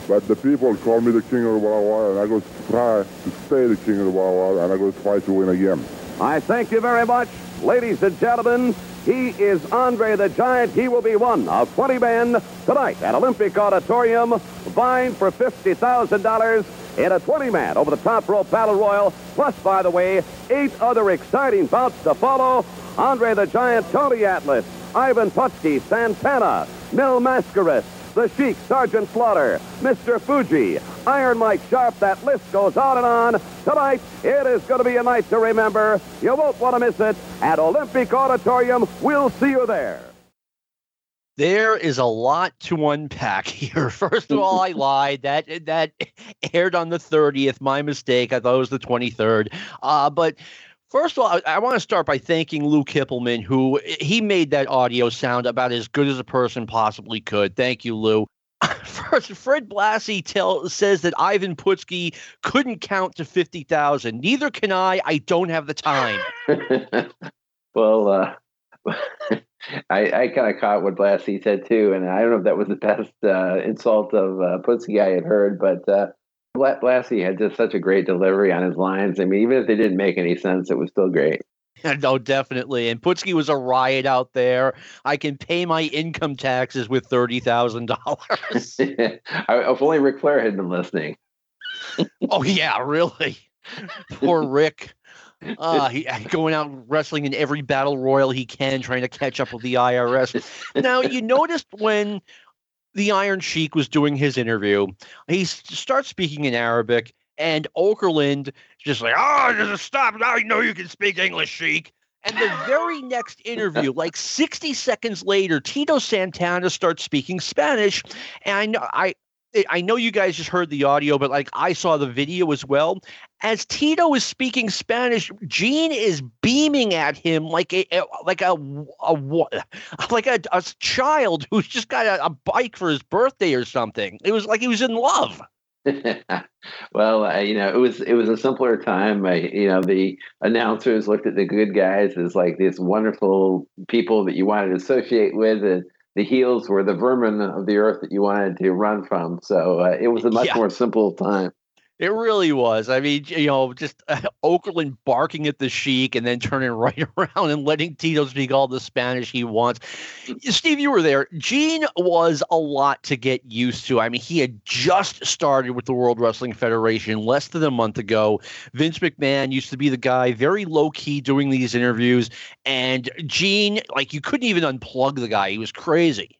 but the people call me the king of the Wild Wild, and I'm going to try to stay the king of the Wild Wild, and I'm going to try to win again. I thank you very much, ladies and gentlemen. He is Andre the Giant. He will be one of 20 men tonight at Olympic Auditorium, vying for $50,000 in a 20-man over the top rope battle royal. Plus, by the way, eight other exciting bouts to follow. Andre the Giant, Tony Atlas, Ivan Putski, Santana, Mil Mascaras, the Sheik, Sergeant Slaughter, Mr. Fuji, Iron Mike Sharp. That list goes on and on. Tonight, it is going to be a night to remember. You won't want to miss it at Olympic Auditorium. We'll see you there. There is a lot to unpack (laughs) here. First of all, I (laughs) lied. That that aired on the 30th. My mistake. I thought it was the 23rd. Uh, but first of all, I, I want to start by thanking Lou Kipilman, who he made that audio sound about as good as a person possibly could. Thank you, Lou. (laughs) First, Fred Blassie tell, says that Ivan Putski couldn't count to 50,000. Neither can I. I don't have the time. (laughs) well, uh, (laughs) I, I kind of caught what Blassie said too, and I don't know if that was the best uh, insult of uh, Putski I had heard, but uh, Blassie had just such a great delivery on his lines. I mean, even if they didn't make any sense, it was still great. (laughs) no, definitely. And Putski was a riot out there. I can pay my income taxes with thirty thousand dollars. (laughs) if only Ric Flair had been listening. (laughs) oh yeah, really. Poor Rick. Uh, he going out wrestling in every battle royal he can, trying to catch up with the IRS. Now you noticed when the Iron Sheik was doing his interview, he starts speaking in Arabic, and Okerlund just like, "Oh, just stop! I know you can speak English, Sheik." And the very (laughs) next interview, like 60 seconds later, Tito Santana starts speaking Spanish, and I know I I know you guys just heard the audio, but like I saw the video as well. As Tito is speaking Spanish, Gene is beaming at him like a, a- (laughs) like a, a like a, a child who's just got a, a bike for his birthday or something. It was like he was in love. (laughs) well, uh, you know, it was it was a simpler time. I, you know, the announcers looked at the good guys as like these wonderful people that you wanted to associate with, and the heels were the vermin of the earth that you wanted to run from. So uh, it was a much Yeah. more simple time. It really was. I mean, you know, just uh, (laughs) Okerlund barking at the Sheik and then turning (laughs) right around and letting Tito speak all the Spanish he wants. Steve, you were there. Gene was a lot to get used to. I mean, he had just started with the World Wrestling Federation less than a month ago. Vince McMahon used to be the guy, very low key doing these interviews. And Gene, like, you couldn't even unplug the guy. He was crazy.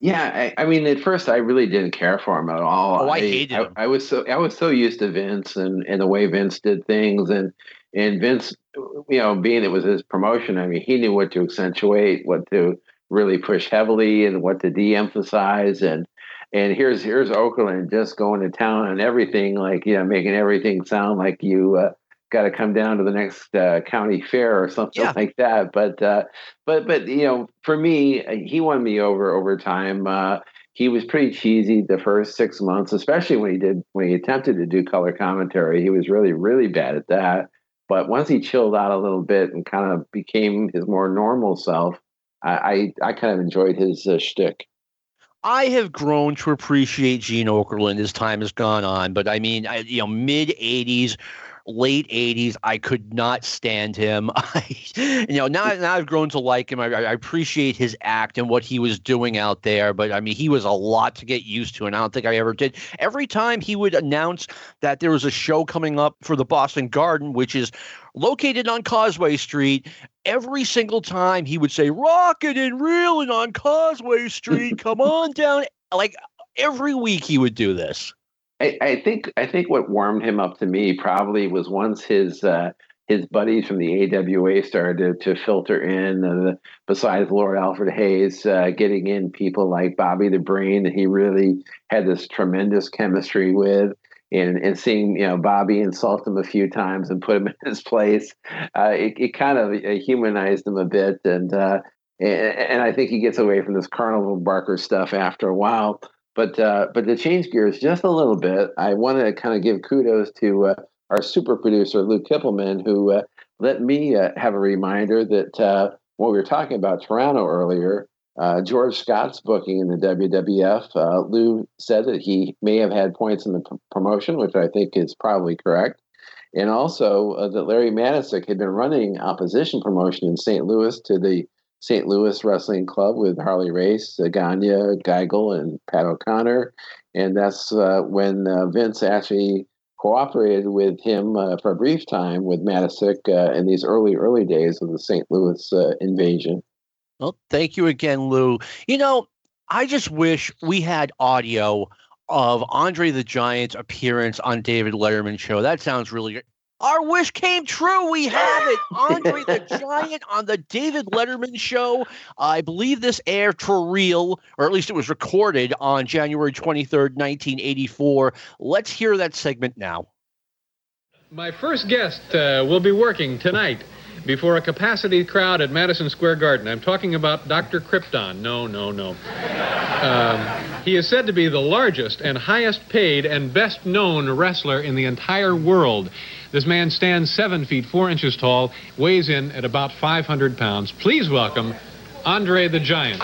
Yeah, I, I mean, at first I really didn't care for him at all. Oh, I hated I. I was so I was so used to Vince and, and the way Vince did things, and and Vince, you know, being it was his promotion. I mean, he knew what to accentuate, what to really push heavily, and what to de-emphasize. And and here's here's Okerlund just going to town on everything, like you know, making everything sound like you. Uh, Got to come down to the next uh, county fair or something Yeah. like that. But uh, but but you know, for me, uh, he won me over over time. Uh, he was pretty cheesy the first six months, especially when he did when he attempted to do color commentary. He was really really bad at that. But once he chilled out a little bit and kind of became his more normal self, I I, I kind of enjoyed his uh, shtick. I have grown to appreciate Gene Okerlund as time has gone on, but I mean, I, you know, mid '80s, late 80s. I could not stand him. (laughs) I, you know, now, now I've grown to like him. I, I, appreciate his act and what he was doing out there. But I mean, he was a lot to get used to, and I don't think I ever did. Every time he would announce that there was a show coming up for the Boston Garden, which is located on Causeway Street, every single time he would say, Rockin' and reeling on Causeway Street, come on down. (laughs) Like every week he would do this. I, I, think I think what warmed him up to me probably was once his uh, his buddies from the AWA started to, to filter in. Uh, besides Lord Alfred Hayes, uh, getting in people like Bobby the Brain that he really had this tremendous chemistry with. And, and seeing you know Bobby insult him a few times and put him (laughs) in his place, uh, it, it kind of uh, humanized him a bit, and, uh, and and I think he gets away from this carnival barker stuff after a while. But uh, but to change gears just a little bit, I want to kind of give kudos to uh, our super producer Lou Kipilman, who uh, let me uh, have a reminder that uh, when we were talking about Toronto earlier, uh, George Scott's booking in the WWF, Lou said that he may have had points in the p- promotion, which I think is probably correct. And also that Larry Matysik had been running opposition promotion in St. Louis to the St. Louis Wrestling Club with Harley Race, Gagne, Geigel, and Pat O'Connor. And that's uh, when uh, Vince actually cooperated with him uh, for a brief time with Matysik uh, in these early, early days of the St. Louis uh, invasion. Well, thank you again, Lou. You know, I just wish we had audio of Andre the Giant's appearance on David Letterman show. That sounds really our wish came true. We have it. (laughs) Andre the Giant on the David Letterman show. I believe this aired for real, or at least it was recorded on January 23rd, 1984. Let's hear that segment now. My first guest uh, will be working tonight before a capacity crowd at Madison Square Garden. I'm talking about Dr. Krypton. No, no, no. Um, he is said to be the largest and highest paid and best known wrestler in the entire world. This man stands seven feet four inches tall, weighs in at about 500 pounds. Please welcome Andre the Giant.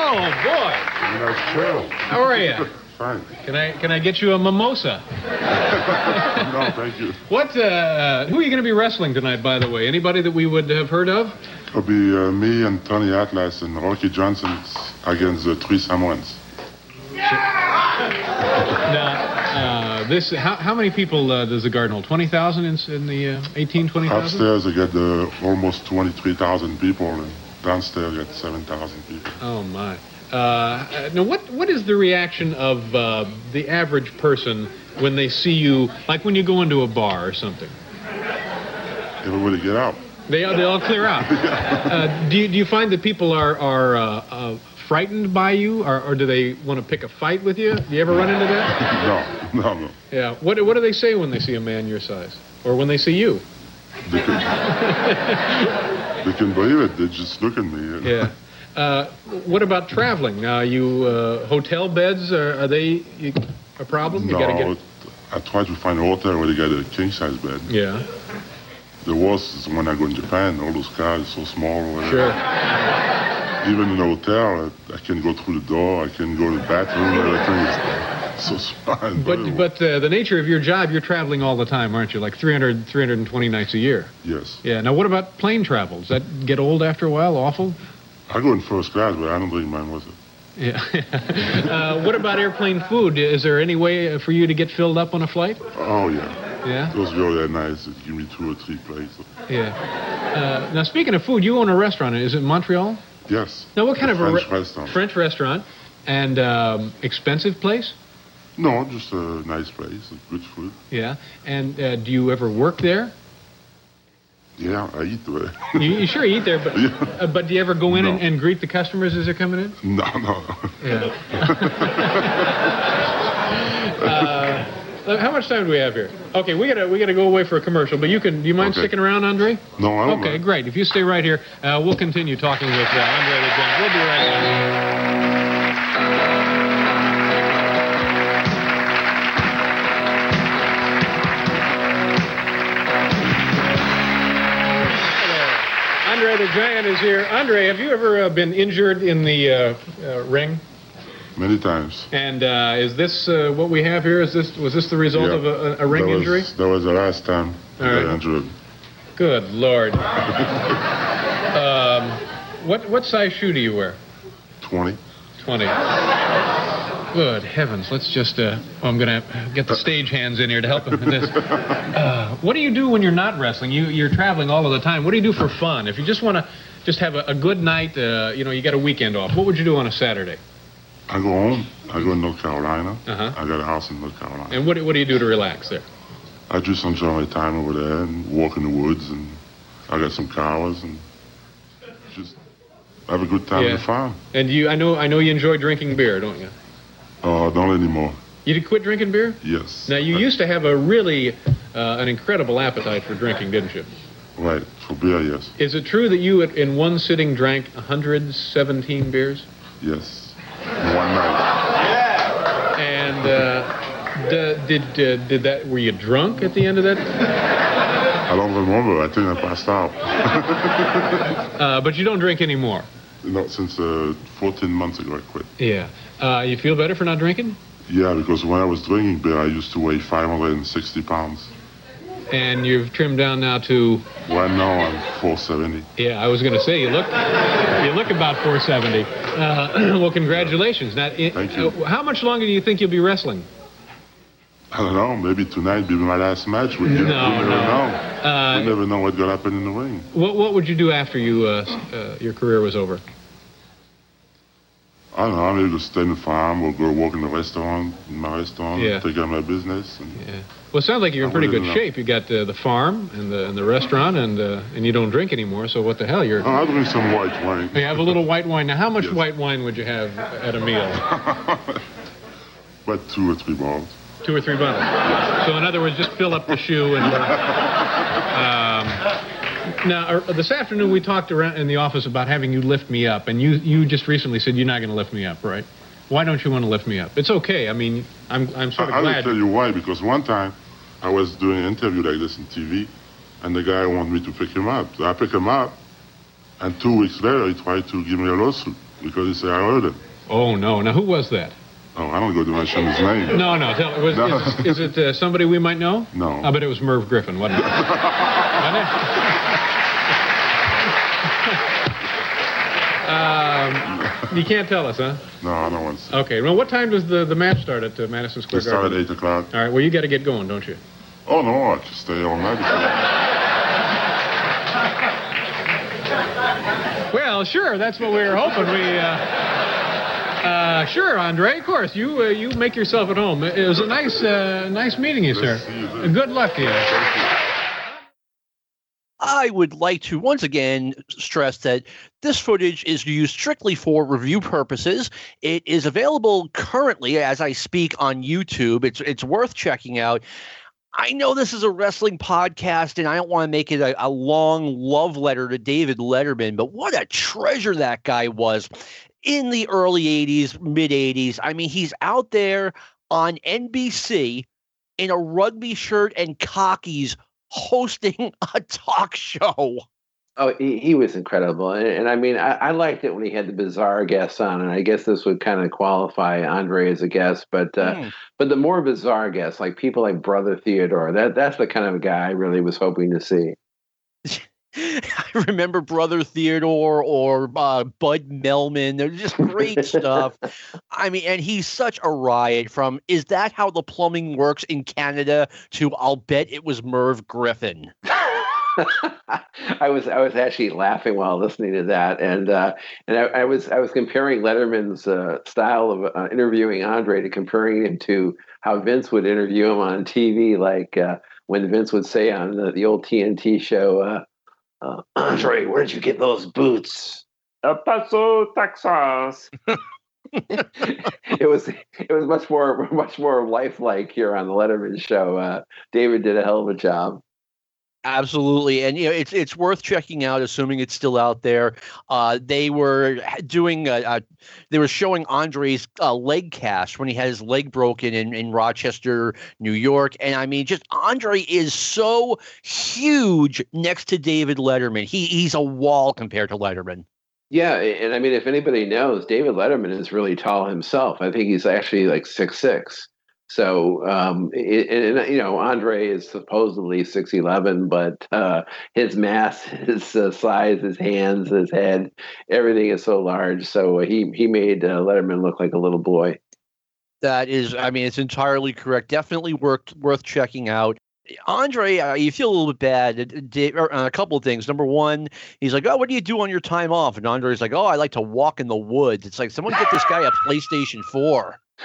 Oh boy! How are you? Fine. Can I can I get you a mimosa? (laughs) no, thank you. What? Uh, who are you going to be wrestling tonight? By the way, anybody that we would have heard of? It'll be uh, me and Tony Atlas and Rocky Johnson against the three Samoans. (laughs) Now, uh, this how, how many people uh, does the garden hold? Twenty thousand in, in the uh, 18, 20,000? Upstairs, I get the almost twenty-three thousand people, and downstairs, I get seven thousand people. Oh my. Uh, now, what what is the reaction of uh, the average person when they see you, like when you go into a bar or something? Everybody get out. They they all clear out. (laughs) uh, do you, do you find that people are are uh, uh, frightened by you, or, or do they want to pick a fight with you? Do you ever run into that? No, no, no. Yeah. What what do they say when they see a man your size, or when they see you? They can, they can believe it. They just look at me. Yeah. Uh, what about traveling? Uh, you uh, hotel beds are, are they a problem? You no, gotta get. I try to find a hotel where they got a king size bed. Yeah. The worst is when I go in Japan. All those cars are so small. Sure. Even in a hotel, I, I can go through the door. I can't go to the bathroom. Everything is so small. But but uh, the nature of your job, you're traveling all the time, aren't you? Like 300, 320 nights a year. yes, Yeah. Now, what about plane travel? Does that get old after a while? Awful. I go in first class, but I don't bring mine with it. Yeah. (laughs) uh, what about airplane food? Is there any way for you to get filled up on a flight? Oh yeah, Yeah. those girls are nice. Give me two or three plates. Yeah. Uh, now, speaking of food, you own a restaurant. Is it Montreal? Yes. Now, what kind A of a French re- restaurant? French restaurant and um, expensive place? No, just a nice place, good food. Yeah. And uh, do you ever work there? Yeah, I eat there. You, you sure eat there, but (laughs) Yeah. uh, but do you ever go in and, No. and greet the customers as they're coming in? no, no. Yeah. (laughs) uh, how much time do we have here? Okay, we gotta we gotta go away for a commercial, but you can. Do you mind Okay. sticking around, Andre? No, I don't Okay, mind. great. If you stay right here, uh, we'll continue talking with uh, Andre Giant. We'll be right back. Andre the Giant is here. Andre, have you ever uh, been injured in the uh, uh, ring? Many times. And uh, is this uh, what we have here? Is this was this the result Yeah. of a, a ring that was, injury? That was the last time All I right. injured. Good lord. (laughs) um, what what size shoe do you wear? 20. Twenty. Good heavens! Let's just. Uh, oh, I'm gonna get the stage hands in here to help him with this. (laughs) Uh, what do you do when you're not wrestling? You you're traveling all of the time. What do you do for fun? If you just want to just have a, a good night, uh, you know, you got a weekend off. What would you do on a Saturday? I go home. I go to North Carolina. Uh-huh. I got a house in North Carolina. And what do, what do you do to relax there? I just enjoy my time over there and walk in the woods and I got some cows and just have a good time Yeah. on the farm. And you, I know, I know you enjoy drinking beer, don't you? Oh, don't anymore. You did quit drinking beer? Yes. Now you used to have a really, uh, an incredible appetite for drinking, didn't you? Right. For beer, yes. Is it true that you, in one sitting, drank 117 beers? Yes. One night. Yeah. And uh, d- did uh, did that? Were you drunk at the end of that? I don't remember. I think I passed out. (laughs) Uh, but you don't drink anymore. Not since uh, 14 months ago I quit. Yeah. Uh, you feel better for not drinking? Yeah, because when I was drinking beer, I used to weigh 560 pounds. And you've trimmed down now to. Right now I'm 470. Yeah, I was going to say you look you look about 470. Uh, (clears throat) well, congratulations. Now, Thank you. uh, how much longer do you think you'll be wrestling? I don't know. Maybe tonight be my last match with you. No, we never no. know. Uh, we never know what's gonna happen in the ring. What what would you do after you uh, uh, your career was over? I don't know. I maybe just stay in the farm or go work in the restaurant, in my restaurant, Yeah. take care of my business. And Yeah. Well, it sounds like you're in pretty good shape. You got uh, the farm and the and the restaurant, and uh, and you don't drink anymore. So what the hell? You're oh, I drink some white wine. you have a little white wine. Now, how much Yes. white wine would you have at a meal? (laughs) But two or three bottles. Two or three bottles. So, in other words, just fill up the shoe and. Um, now, uh, this afternoon we talked around in the office about having you lift me up, and you you just recently said you're not going to lift me up, right? Why don't you want to lift me up? It's okay. I mean, I'm I'm sort of I will tell you why. Because one time I was doing an interview like this on TV, and the guy wanted me to pick him up. So I pick him up, and two weeks later he tried to give me a lawsuit because he said I hurt him. Oh no! Now, who was that? Oh, I don't go to mention his name. No, no. Tell, was, No. Is, is it uh, somebody we might know? No. I bet it was Merv Griffin, wasn't it? (laughs) It? um, you can't tell us, huh? No, I don't want to. Okay. Well, what time does the, the match start at uh, Madison Square start at 8 o'clock. All right. Well, you got to get going, don't you? Oh, no, I can stay all night. (laughs) Well, sure. That's what we were hoping. We. Uh, uh, sure, Andre. Of course, you uh, you make yourself at home. It was a nice uh, nice meeting you, sir. Let's see you then. Good luck to you. I would like to once again stress that this footage is used strictly for review purposes. It is available currently as I speak on YouTube. It's it's worth checking out. I know this is a wrestling podcast, and I don't want to make it a, a long love letter to David Letterman, but what a treasure that guy was in the early 80s, mid 80s. I mean, he's out there on NBC in a rugby shirt and khakis hosting (laughs) a talk show. Oh, he, he was incredible, and, and I mean, I, I liked it when he had the bizarre guests on, and I guess this would kind of qualify Andre as a guest. But uh, Hmm. but the more bizarre guests, like people like Brother Theodore, that that's the kind of guy I really was hoping to see. (laughs) (laughs) I remember Brother Theodore or uh, Bud Melman. They're just great stuff. I mean, and he's such a riot from is that how the plumbing works in Canada to I'll bet it was Merv Griffin. (laughs) I was I was actually laughing while listening to that, and uh, and I, I was I was comparing Letterman's uh, style of uh, interviewing Andre to comparing him to how Vince would interview him on TV, like uh, when Vince would say on the, the old TNT show, uh, (clears throat) "Andre, where'd you get those boots?" El Paso, Texas. (laughs) (laughs) it was it was much more (laughs) much more lifelike here on the Letterman show. Uh, David did a hell of a job. Absolutely, and you know it's it's worth checking out, assuming it's still out there. Uh, they were doing, a, a, they were showing Andre's uh, leg cast when he had his leg broken in, in Rochester, New York, and I mean, just Andre is so huge next to David Letterman. He he's a wall compared to Letterman. Yeah, and I mean, if anybody knows, David Letterman is really tall himself. I think he's actually like six six. So, um, and, you know, Andre is supposedly 6'11, but uh, his mass, (laughs) his uh, size, his hands, his head, everything is so large. So he, he made uh, Letterman look like a little boy. That is, I mean, it's entirely correct. Definitely worth, worth checking out. Andre, uh, you feel a little bit bad. Uh, a couple of things. Number one, he's like, "Oh, what do you do on your time off?" And Andre's like, "Oh, I like to walk in the woods." It's like someone get this guy a PlayStation Four. (laughs)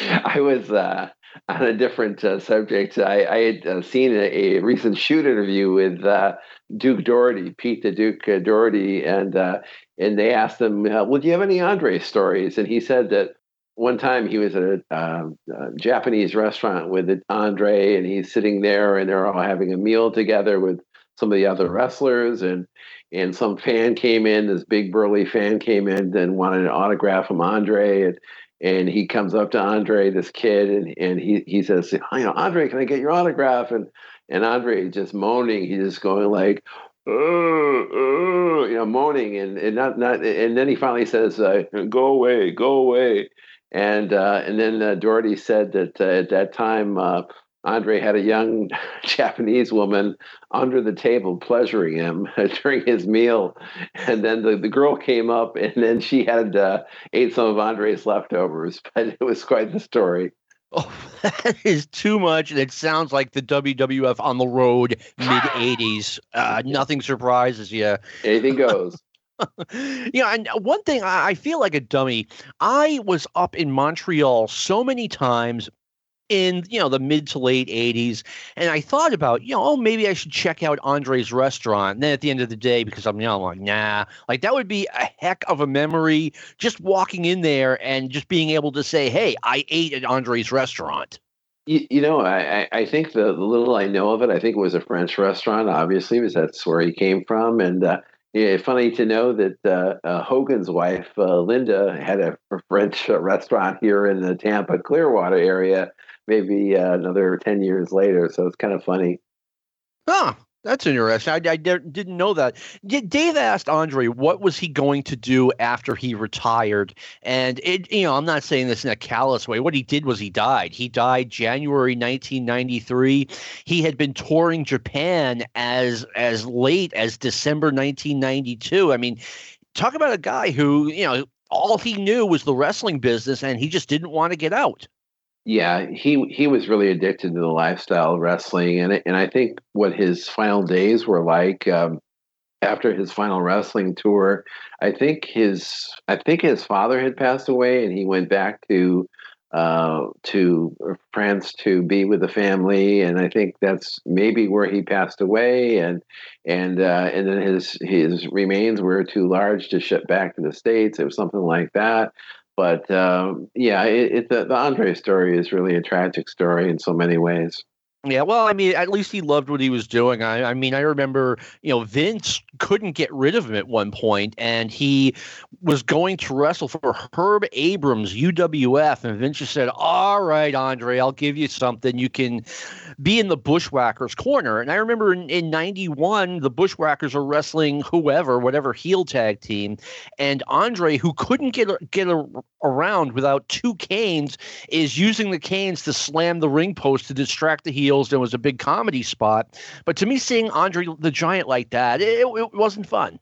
(laughs) I was uh, on a different uh, subject. I, I had uh, seen a, a, recent shoot interview with uh, Duke Doherty, Pete the Duke uh, Doherty, and uh, and they asked him, "Well, do you have any Andre stories?" And he said that one time he was at a, a Japanese restaurant with Andre, and he's sitting there, and they're all having a meal together with some of the other wrestlers, and and some fan came in, this big burly fan came in and wanted an autograph from Andre, and and he comes up to Andre, this kid, and, and he, he says, you know, Andre, can I get your autograph? And and Andre just moaning, he's just going like, uh, uh, you know, moaning, and, and not not, and then he finally says, uh, "Go away, go away," and uh, and then uh, Doherty said that uh, at that time Andre had a young (laughs) Japanese woman under the table pleasuring him (laughs) during his meal. And then the, the girl came up and then she had uh, ate some of Andre's leftovers. (laughs) But it was quite the story. Oh, that is too much. And it sounds like the WWF on the road mid 80s. Uh, nothing surprises you. Anything goes. yeah, and one thing I feel like a dummy. I was up in Montreal so many times in you know the mid to late 80s and i thought about you know oh maybe i should check out andre's restaurant. And then at the end of the day because i'm you know I'm like nah like that would be a heck of a memory just walking in there and just being able to say hey i ate at andre's restaurant. You, you know I, I think the, little i know of it i think it was a french restaurant obviously because that's where he came from. And uh, yeah, funny to know that uh, uh, Hogan's wife, uh, Linda, had a French restaurant here in the Tampa Clearwater area maybe uh, another 10 years later. So it's kind of funny. Huh. That's interesting. I, I didn't know that. Dave asked Andre what was he going to do after he retired, and it. You know, I'm not saying this in a callous way. What he did was he died. He died January 1993. He had been touring Japan as as late as December 1992. I mean, talk about a guy who you know all he knew was the wrestling business, and he just didn't want to get out yeah, he he was really addicted to the lifestyle of wrestling, and and I think what his final days were like um, after his final wrestling tour. I think his I think his father had passed away, and he went back to uh, to France to be with the family, and I think that's maybe where he passed away, and and uh, and then his his remains were too large to ship back to the states. It was something like that. But um, yeah, it, it, the, the Andre story is really a tragic story in so many ways. Yeah, well, I mean, at least he loved what he was doing. I, I, mean, I remember, you know, Vince couldn't get rid of him at one point, and he was going to wrestle for Herb Abrams, UWF, and Vince just said, "All right, Andre, I'll give you something. You can be in the Bushwhackers corner." And I remember in '91, the Bushwhackers are wrestling whoever, whatever heel tag team, and Andre, who couldn't get get a, around without two canes, is using the canes to slam the ring post to distract the heel heels was a big comedy spot. But to me, seeing Andre the Giant like that, it, it wasn't fun.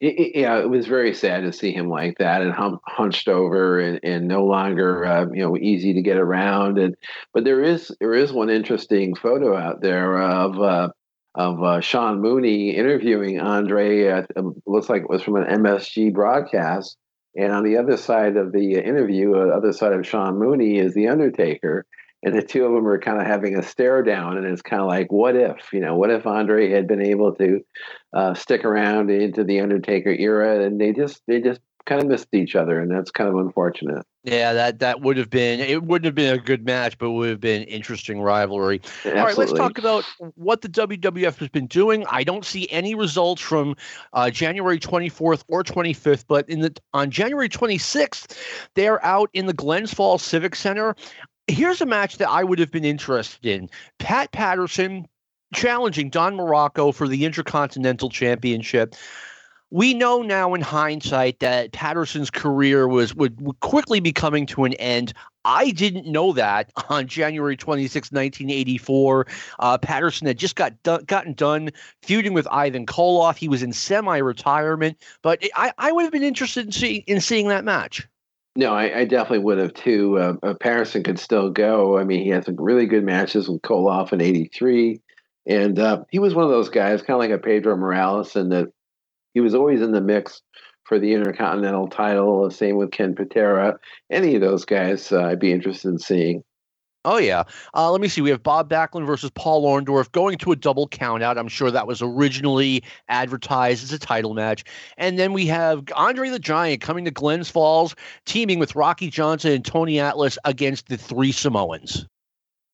It, it, yeah, it was very sad to see him like that and hum, hunched over and, and no longer uh, you know easy to get around. And but there is there is one interesting photo out there of uh, of uh, Sean Mooney interviewing Andre. Uh, it looks like it was from an MSG broadcast. And on the other side of the interview, uh, other side of Sean Mooney is the Undertaker and the two of them are kind of having a stare down and it's kind of like what if you know what if andre had been able to uh, stick around into the undertaker era and they just they just kind of missed each other, and that's kind of unfortunate. Yeah, that that would have been it wouldn't have been a good match, but would have been interesting rivalry. Absolutely. All right, let's talk about what the WWF has been doing. I don't see any results from uh, January 24th or 25th, but in the on January 26th, they're out in the Glens Falls Civic Center. Here's a match that I would have been interested in: Pat Patterson challenging Don Muraco for the Intercontinental Championship we know now in hindsight that Patterson's career was would, would, quickly be coming to an end. I didn't know that on January 26, 1984. Uh, Patterson had just got done, gotten done feuding with Ivan Koloff. He was in semi-retirement, but I, I would have been interested in seeing in seeing that match. No, I, I definitely would have too. Uh, uh, Patterson could still go. I mean, he had some really good matches with Koloff in '83. And uh, he was one of those guys, kind of like a Pedro Morales, and that he was always in the mix for the Intercontinental title. Same with Ken Patera. Any of those guys, uh, I'd be interested in seeing. Oh yeah. Uh, let me see. We have Bob Backlund versus Paul Orndorff going to a double countout. I'm sure that was originally advertised as a title match. And then we have Andre the Giant coming to Glens Falls, teaming with Rocky Johnson and Tony Atlas against the three Samoans.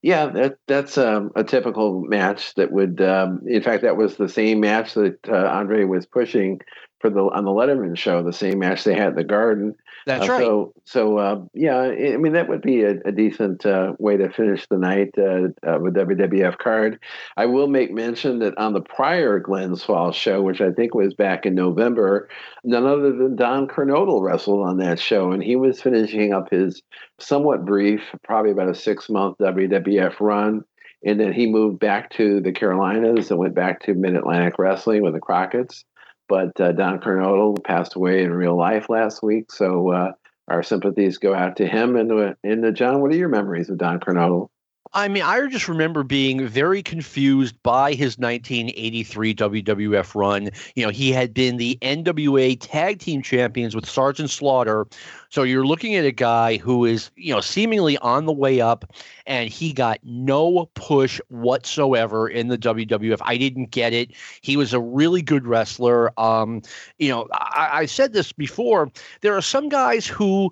Yeah, that that's um, a typical match that would. Um, in fact, that was the same match that uh, Andre was pushing for the on the Letterman show. The same match they had at the Garden. That's uh, right. So, so uh, yeah, I mean that would be a, a decent uh, way to finish the night uh, uh, with WWF card. I will make mention that on the prior Glens Falls show, which I think was back in November, none other than Don Kernodle wrestled on that show, and he was finishing up his somewhat brief, probably about a six month WWF run. And then he moved back to the Carolinas and went back to Mid Atlantic Wrestling with the Crockett's. But uh, Don Kernodle passed away in real life last week, so uh, our sympathies go out to him. And, uh, and uh, John, what are your memories of Don Kernodle? I mean, I just remember being very confused by his 1983 WWF run. You know, he had been the NWA Tag Team Champions with Sergeant Slaughter. So you're looking at a guy who is, you know, seemingly on the way up, and he got no push whatsoever in the WWF. I didn't get it. He was a really good wrestler. Um, you know, I, I said this before. There are some guys who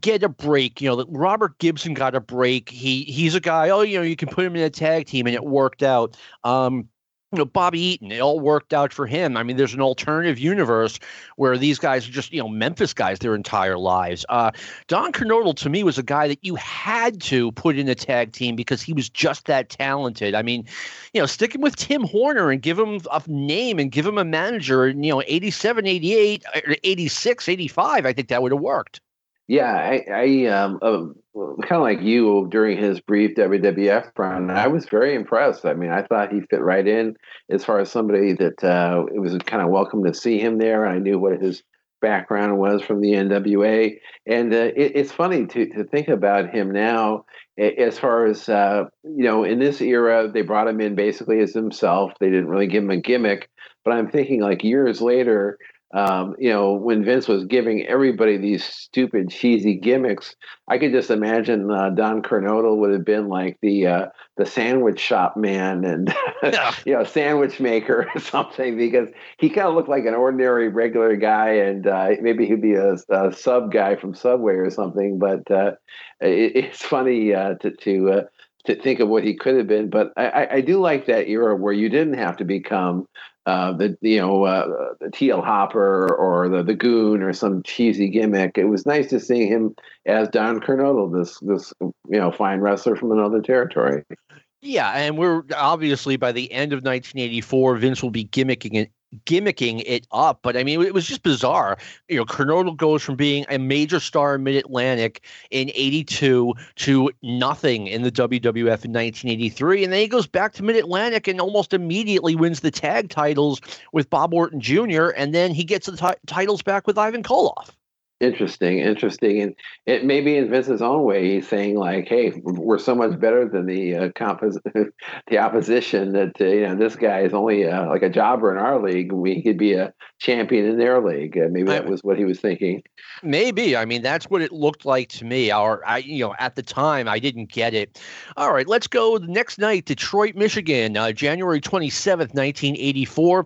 get a break. You know, Robert Gibson got a break. He he's a guy. Oh, you know, you can put him in a tag team, and it worked out. Um, you know, Bobby Eaton, it all worked out for him. I mean, there's an alternative universe where these guys are just, you know, Memphis guys their entire lives. Uh, Don Kernodle, to me, was a guy that you had to put in a tag team because he was just that talented. I mean, you know, stick him with Tim Horner and give him a name and give him a manager, you know, 87, 88, 86, 85, I think that would have worked. Yeah, I, I um, uh, kind of like you during his brief WWF run. I was very impressed. I mean, I thought he fit right in as far as somebody that uh, it was kind of welcome to see him there. I knew what his background was from the NWA, and uh, it, it's funny to to think about him now. As far as uh, you know, in this era, they brought him in basically as himself. They didn't really give him a gimmick. But I'm thinking, like years later, um, you know, when Vince was giving everybody these stupid, cheesy gimmicks, I could just imagine uh, Don Kernodle would have been like the uh, the sandwich shop man and (laughs) yeah. you know sandwich maker or (laughs) something because he kind of looked like an ordinary, regular guy, and uh, maybe he'd be a, a, sub guy from Subway or something. But uh, it, it's funny uh, to to uh, to think of what he could have been. But I, I, do like that era where you didn't have to become uh, the you know uh, the TL Hopper or the the Goon or some cheesy gimmick. It was nice to see him as Don Kernodle, this this you know fine wrestler from another territory. Yeah, and we're obviously by the end of 1984, Vince will be gimmicking it, gimmicking it up, but I mean, it was just bizarre. You know, Kernodle goes from being a major star in Mid Atlantic in '82 to nothing in the WWF in 1983, and then he goes back to Mid Atlantic and almost immediately wins the tag titles with Bob Orton Jr., and then he gets the t- titles back with Ivan Koloff. Interesting, interesting, and it may be in Vince's own way. He's saying like, "Hey, we're so much better than the uh, compos- (laughs) the opposition that uh, you know this guy is only uh, like a jobber in our league. We could be a champion in their league. Uh, maybe that was what he was thinking. Maybe. I mean, that's what it looked like to me. Or I, you know, at the time, I didn't get it. All right, let's go the next night, Detroit, Michigan, uh, January twenty seventh, nineteen eighty four.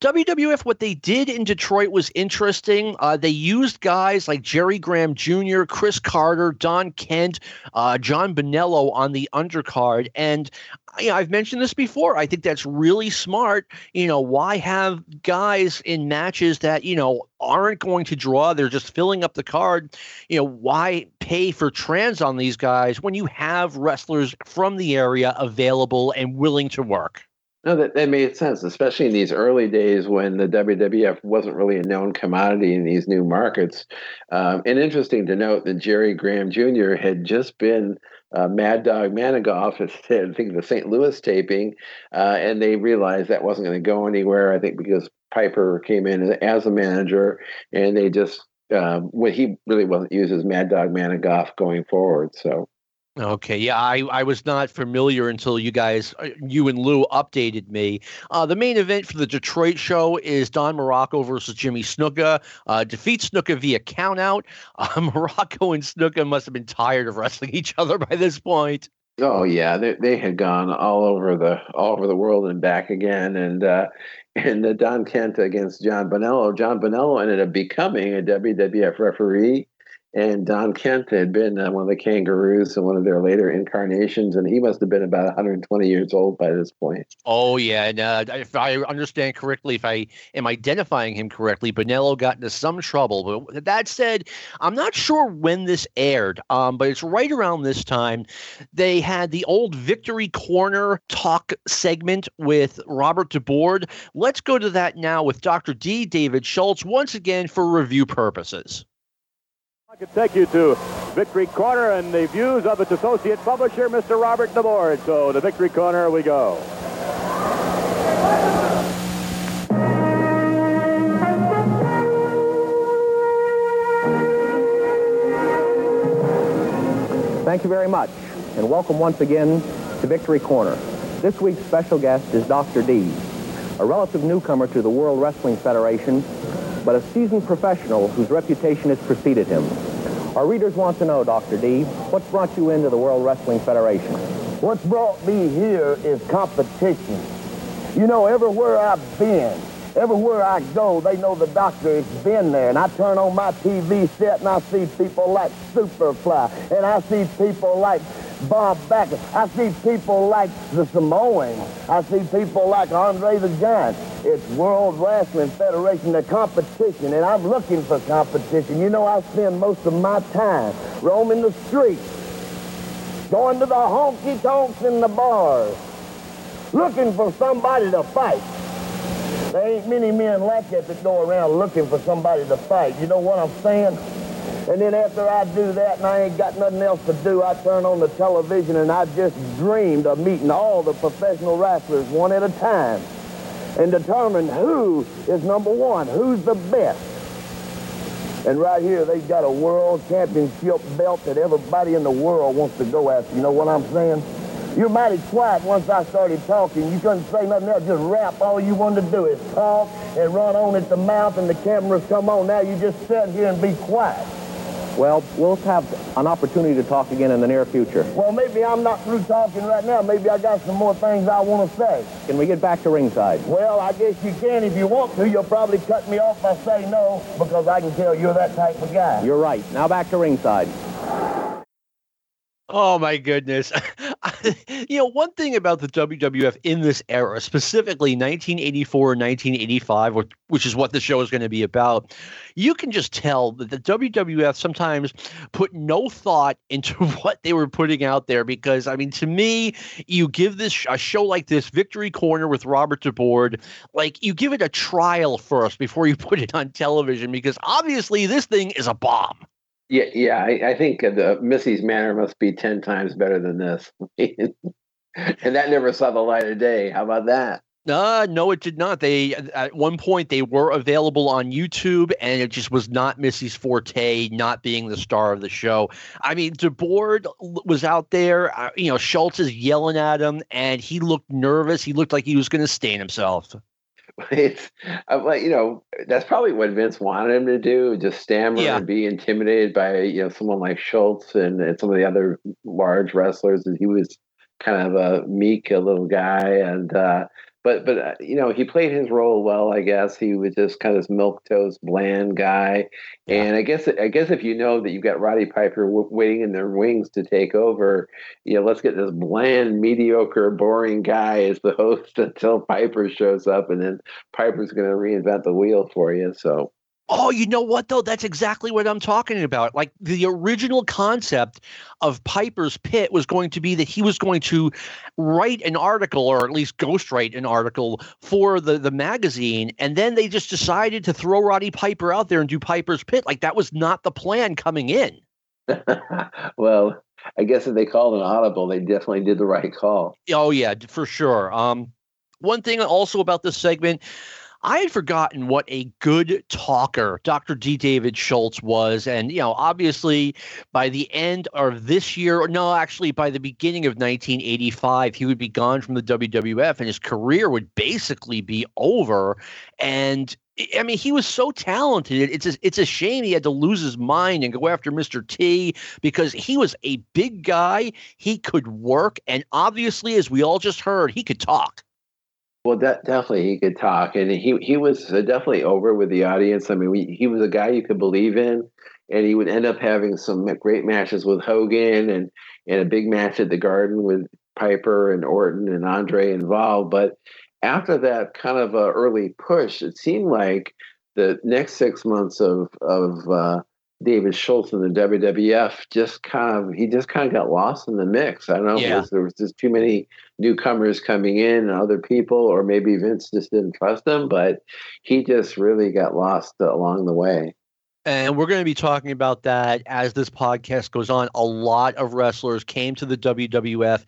WWF, what they did in Detroit was interesting. Uh, they used guys like Jerry Graham Jr., Chris Carter, Don Kent, uh, John Bonello on the undercard, and you know, I've mentioned this before. I think that's really smart. You know, why have guys in matches that, you know, aren't going to draw? They're just filling up the card. You know, why pay for trans on these guys when you have wrestlers from the area available and willing to work? No, that, that made sense, especially in these early days when the WWF wasn't really a known commodity in these new markets. Um, and interesting to note that Jerry Graham Jr. had just been uh, Mad Dog Managoff at (laughs) I think the St. Louis taping, uh, and they realized that wasn't going to go anywhere. I think because Piper came in as a manager, and they just um, when he really wasn't used as Mad Dog Managoff going forward. So Okay, yeah, I, I was not familiar until you guys, uh, you and Lou updated me. Uh, the main event for the Detroit show is Don Muraco versus Jimmy Snuka. Uh, defeat Snuka via countout. (laughs) Uh, Muraco and Snuka must have been tired of wrestling each other by this point. Oh yeah, they they had gone all over the all over the world and back again, and uh, and the Don Kent against John Bonello. John Bonello ended up becoming a WWF referee and Don Kent had been uh, one of the kangaroos in one of their later incarnations, and he must have been about 120 years old by this point. Oh yeah, and uh, if I understand correctly, if I am identifying him correctly, Bonello got into some trouble. But that said, I'm not sure when this aired, um, but it's right around this time. They had the old Victory Corner talk segment with Robert DeBoard. Let's go to that now with Dr. D. David Schultz once again for review purposes. Could take you to Victory Corner and the views of its associate publisher, Mr. Robert DeBoard. So to Victory Corner we go. Thank you very much, and welcome once again to Victory Corner. This week's special guest is Dr. D, a relative newcomer to the World Wrestling Federation but a seasoned professional whose reputation has preceded him. Our readers want to know, Dr. D, what's brought you into the World Wrestling Federation? What's brought me here is competition. You know, everywhere I've been, everywhere I go, they know the doctor has been there. And I turn on my TV set and I see people like Superfly. And I see people like Bob Backlund. I see people like the Samoans. I see people like Andre the Giant. It's World Wrestling Federation, the competition, and I'm looking for competition. You know, I spend most of my time roaming the streets, going to the honky-tonks in the bars, looking for somebody to fight. There ain't many men like that that go around looking for somebody to fight. You know what I'm saying? And then after I do that and I ain't got nothing else to do, I turn on the television and I just dreamed of meeting all the professional wrestlers one at a time and determine who is number one, who's the best. And right here, they've got a world championship belt that everybody in the world wants to go after. You know what I'm saying? You're mighty quiet once I started talking. You couldn't say nothing else, just rap. All you wanted to do is talk and run on at the mouth and the cameras come on. Now you just sit here and be quiet. Well, we'll have an opportunity to talk again in the near future. Well, maybe I'm not through talking right now. Maybe I got some more things I want to say. Can we get back to ringside? Well, I guess you can if you want to. You'll probably cut me off if I say no, because I can tell you're that type of guy. You're right. Now back to ringside. Oh my goodness. (laughs) (laughs) you know, one thing about the WWF in this era, specifically 1984 and 1985, which is what the show is going to be about, you can just tell that the WWF sometimes put no thought (laughs) into what they were putting out there. Because, I mean, to me, you give this a show like this, Victory Corner with Robert DeBoard, like you give it a trial first before you (laughs) put it on television, because obviously this thing is a bomb. Yeah, yeah. I, I think the Missy's Manor must be ten times better than this, (laughs) and that never saw the light of day. How about that? Uh, no, it did not. They at one point they were available on YouTube, and it just was not Missy's forte, not being the star of the show. I mean, DeBoard was out there. Uh, you know, Schultz is yelling at him, and he looked nervous. He looked like he was going to stain himself. (laughs) it's I'm like you know that's probably what Vince wanted him to do, just stammer Yeah. and be intimidated by you know someone like Schultz and, and some of the other large wrestlers. And he was kind of a meek, a little guy, and uh, but but uh, you know he played his role well. I guess he was just kind of this milk toast, bland guy. And I guess I guess if you know that you've got Roddy Piper w- waiting in their wings to take over, you know, let's get this bland, mediocre, boring guy as the (laughs) host until Piper shows up, and then Piper's going to reinvent the wheel for you. So Oh, you know what though? That's exactly what I'm talking about. Like the original concept of Piper's Pit was going to be that he was going to write an article or at least ghostwrite an article for the the magazine and then they just decided to throw Roddy Piper out there and do Piper's Pit. Like that was not the plan coming in. (laughs) (laughs) well, I guess if they called an audible, they definitely did the right call. Oh yeah, for sure. Um, one thing also about this segment, I had forgotten what a good talker Dr. D. David Schultz was, and you know, obviously, by the end of this year, no, actually, by the beginning of 1985, he would be gone from the WWF, and his career would basically be over. And I- I mean, he was so talented. It's a, it's a shame he had to lose his mind and go after Mr. T because he was a big guy. He could work, and obviously, as we all just heard, he could talk. Well, that definitely he could talk, and he he was definitely over with the audience. I mean, we, he was a guy you could believe in, and he would end up having some great matches with Hogan and and a big match at the Garden with Piper and Orton and Andre involved. But after that kind of uh, early push, it seemed like the next six months of of uh, David Schultz in the WWF just kind of he just kind of got lost in the mix. I don't know Yeah. if there was just too many newcomers coming in and other people, or maybe Vince just didn't trust him, but he just really got lost along the way. And we're going to be talking about that as this podcast goes on. A lot of wrestlers came to the WWF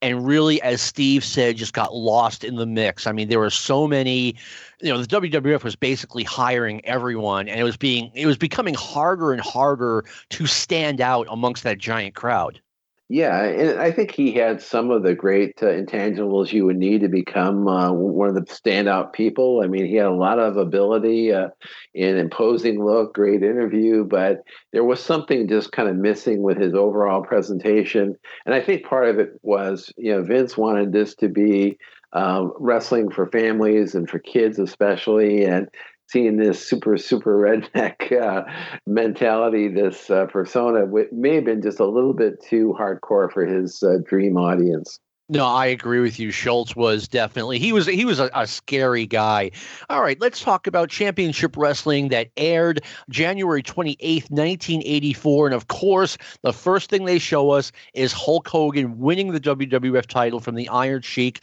and really, as Steve said, just got lost in the mix. I mean, there were so many, you know, the WWF was basically hiring everyone and it was being, it was becoming harder and harder to stand out amongst that giant crowd. Yeah, and I think he had some of the great uh, intangibles you would need to become uh, one of the standout people. I mean, he had a lot of ability, uh, an imposing look, great interview, but there was something just kind of missing with his overall presentation. And I think part of it was, you know, Vince wanted this to be um, wrestling for families and for kids especially, and seeing this super super redneck (laughs) uh, mentality, this uh, persona, w- may have been just a little bit too hardcore for his uh, dream audience. No, I agree with you. Schultz was definitely he was he was a, a scary guy. All right, let's talk about championship wrestling that aired January 28th, 1984. And of course, the first thing they show us is Hulk Hogan winning the WWF title from the Iron Sheik.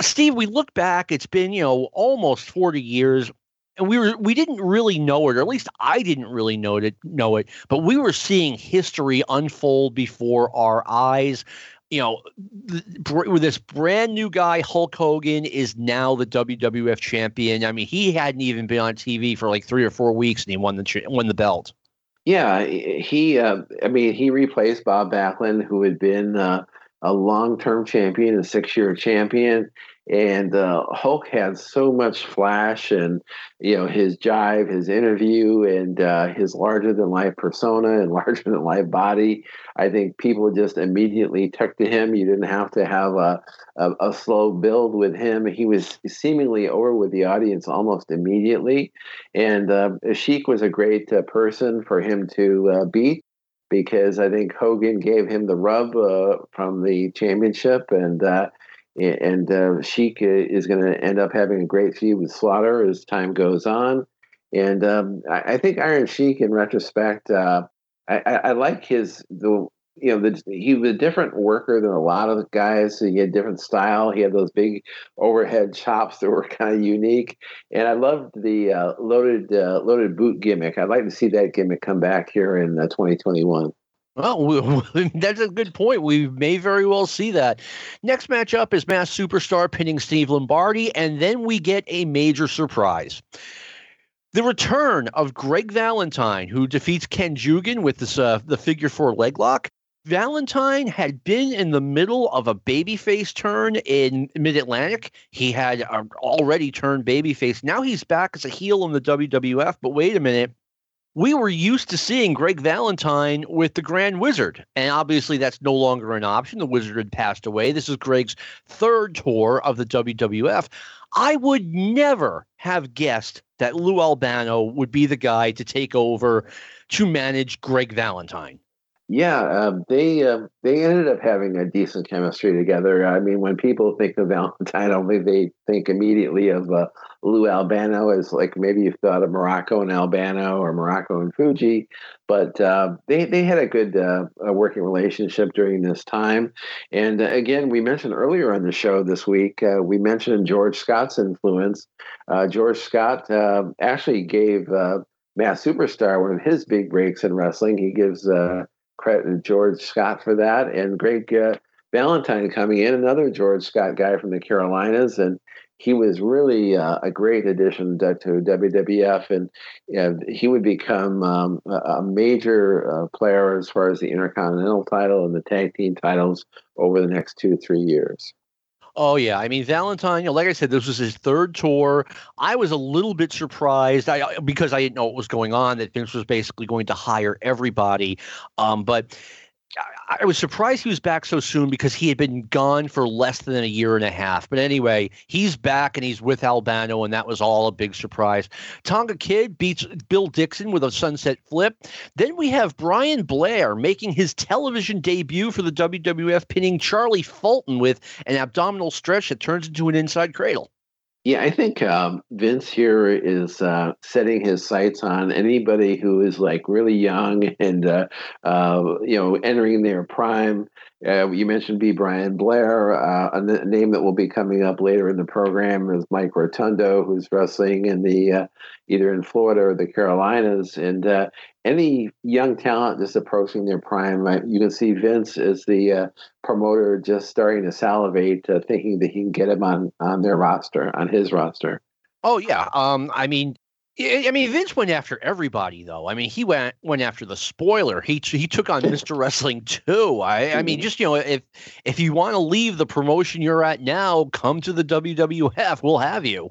Steve, we look back, it's been, you know, almost 40 years. And we were we didn't really know it, or at least I didn't really know it know it, but we were seeing history unfold before our eyes you know, this brand new guy, Hulk Hogan is now the WWF champion. I mean, he hadn't even been on TV for like three or four weeks, and he won the won the belt. Yeah, he. Uh, I mean, he replaced Bob Backlund, who had been uh, a long-term champion, a six-year champion, and uh, Hulk had so much flash, and you know his jive, his interview, and uh, his larger-than-life persona and (laughs) larger-than-life body. I think people just immediately took to him. You didn't have to have a, a, a slow build with him. He was seemingly over with the audience almost immediately. And uh, Sheik was a great uh, person for him to uh, beat because I think Hogan gave him the rub uh, from the championship. And uh, and uh, Sheik is going to end up having a great feud with Slaughter as time goes on. And um, I, I think Iron Sheik, in retrospect, uh, I, I, I like his the you know the, he was a different worker than a lot of the guys. He had different style. He had those big overhead chops that were (laughs) kind of unique, and I loved the uh, loaded uh, loaded boot gimmick. I'd like to see that gimmick come back here in uh, 2021. Well, we, (laughs) that's a good point. We may very well see that. Next matchup is Masked Superstar pinning Steve Lombardi, and then we get a major surprise. The return of Greg Valentine, who defeats Ken Jugan with this uh, the figure four leg lock. Valentine had been in the middle of a babyface turn in Mid Atlantic. He had uh, already turned babyface. Now he's back as a heel in the WWF. But wait a minute. We were used to seeing Greg Valentine with the Grand Wizard, and obviously that's no longer an option. The Wizard had passed away. This is Greg's third tour of the WWF. I would never have guessed that Lou Albano would be the guy to take over to manage Greg Valentine. Yeah, um, they uh, they ended up having a decent chemistry together. I mean, when people think of Valentine, I don't think they think immediately of uh, Lou Albano as like maybe you thought of Muraco and Albano or Muraco and Fuji, but uh, they they had a good uh, working relationship during this time. And uh, again, we mentioned earlier on the show this week, uh, we mentioned George Scott's influence. George Scott actually gave. Masked Superstar, one of his big breaks in wrestling. He gives credit to George Scott for that, and Greg uh, Valentine coming in, another George Scott guy from the Carolinas, and he was really uh, a great addition to, to WWF, and, he would become um, a major uh, player as far as the Intercontinental title and the tag team titles over the next two three years. Oh yeah, I mean Valentine. You know, like I said, this was his third tour. I was a little bit surprised, I because I didn't know what was going on. That Vince was basically going to hire everybody, um, but I was surprised he was back so soon because he had been gone for less than a year and a half. But anyway, he's back and he's with Albano, and that was all a big surprise. Tonga Kid beats Bill Dixon with a sunset flip. Then we have Brian Blair making his television debut for the WWF, pinning Charlie Fulton with an abdominal stretch that turns into an inside cradle. Yeah, I think um, Vince here is uh, setting his sights on anybody who is like really young and uh, uh, you know entering their prime. Uh, you mentioned B. Brian Blair. Uh, a, name that will be coming up later in the program is Mike Rotundo, who's wrestling in the uh, either in Florida or the Carolinas. And any young talent just approaching their prime, you can see Vince as the uh, promoter just starting to salivate, uh, thinking that he can get him on on their roster, on his roster. Oh yeah, um, I mean, I mean, Vince went after everybody, though. I mean, he went went after the spoiler. He he took on Mr. (laughs) Wrestling too. I I mean, just you know, if if you want to leave the promotion you're at now, come to the WWF. We'll have you.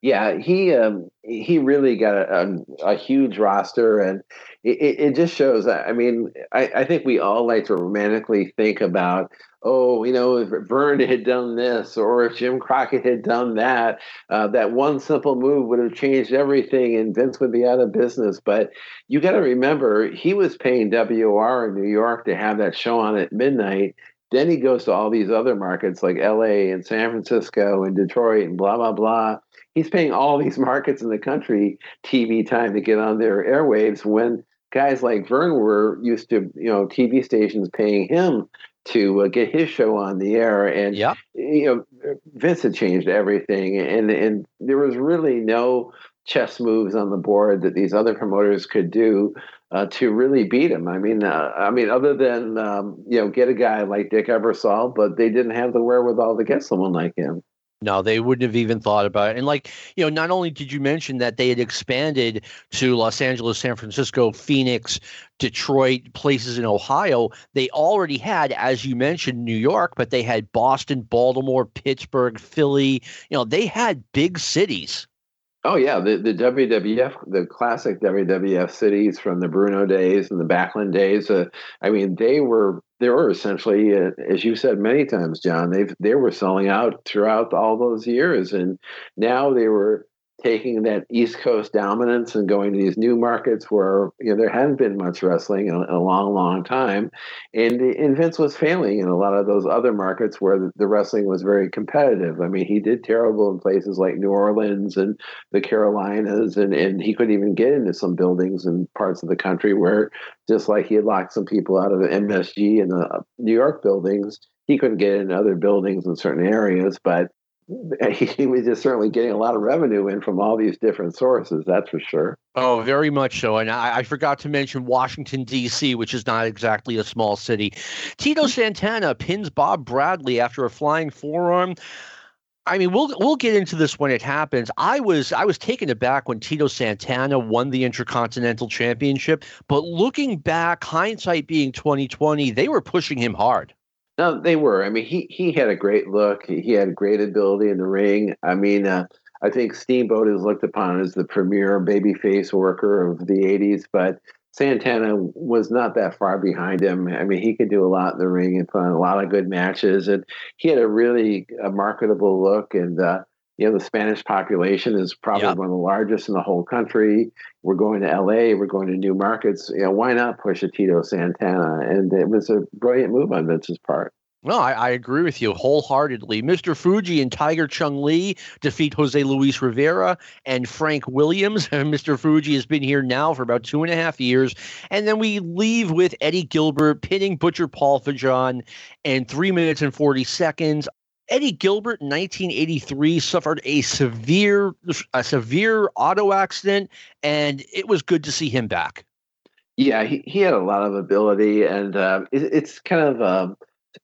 Yeah, he um, he really got a, a, a huge roster, and it, it, just shows. I mean, I, I think we all like to romantically think about, oh, you know, if Verne had done this, or if Jim Crockett had done that, uh, that one simple move would have changed everything, and Vince would be out of business. But you got to remember, he was paying WR in New York to have that show on at midnight. Then he goes to all these other markets like LA and San Francisco and Detroit and blah blah blah he's paying all these (laughs) markets in the country TV time to get on their airwaves when guys like Verne were used to, you know, TV stations paying him to uh, get his show on the air. And, yeah. you know, Vince had changed everything. And, and there was really no chess moves on the board that these other promoters could do uh, to really beat him. I mean, uh, I mean, other than um, you know, get a guy like Dick Ebersol, but they didn't have the wherewithal to get someone like him. No, they wouldn't have even thought about it. And like, you know, not only did you mention that they had expanded to Los Angeles, San Francisco, Phoenix, Detroit, places in Ohio, they already had, as you mentioned, New York, but they had Boston, Baltimore, Pittsburgh, Philly. You know, they had big cities. Oh yeah, the the WWF, the classic WWF cities from the Bruno days and the Backlund days. Uh, I mean, they were they were essentially, uh, as you said many times, John. They they were selling out throughout all those years, and now they were taking that East Coast dominance and going to these new markets where you know there hadn't been much wrestling in a, long, long time, and, and Vince was failing in a lot of those other markets where the, wrestling was very competitive. I mean, he did terrible in places like New Orleans and the Carolinas, and and he couldn't even get into some buildings in parts of the country where just like he had locked some people out of MSG and the New York buildings. He couldn't get in other buildings in certain areas, but (laughs) he was just certainly getting a lot of revenue in from all these different sources. That's for sure. Oh, very much so. And I, I forgot to mention Washington D.C., which is not exactly a small city. Tito mm-hmm. Santana pins Bob Bradley after a flying forearm. I mean, we'll we'll get into this when it happens. I was I was taken aback when Tito Santana won the Intercontinental Championship, but looking back, hindsight being twenty twenty, they were pushing him hard. No, they were. I mean, he he had a great look. He, he had great ability in the ring. I mean, uh, I think Steamboat is looked upon as the premier babyface worker of the '80s, but Santana was not that far behind him. I mean, he could do a lot in the ring and put on a lot of good matches, and he had a really a marketable look. And uh, you know, the Spanish population is probably one of the largest in the whole country. We're going to L.A. We're going to new markets. You know, why not push a Tito Santana? And it was a brilliant move on Vince's part. No, I, I, agree with you wholeheartedly. Mr. Fuji and Tiger Chung Lee defeat Jose Luis Rivera and Frank Williams. (laughs) Mr. Fuji has been here now for about two and a half years. And then we leave with Eddie Gilbert pinning Butcher Paul Vachon in three minutes and 40 seconds. Eddie Gilbert in 1983 suffered a severe a severe auto accident, and it was good to see him back. Yeah, he, he had a lot of ability, and uh, it, it's kind of um,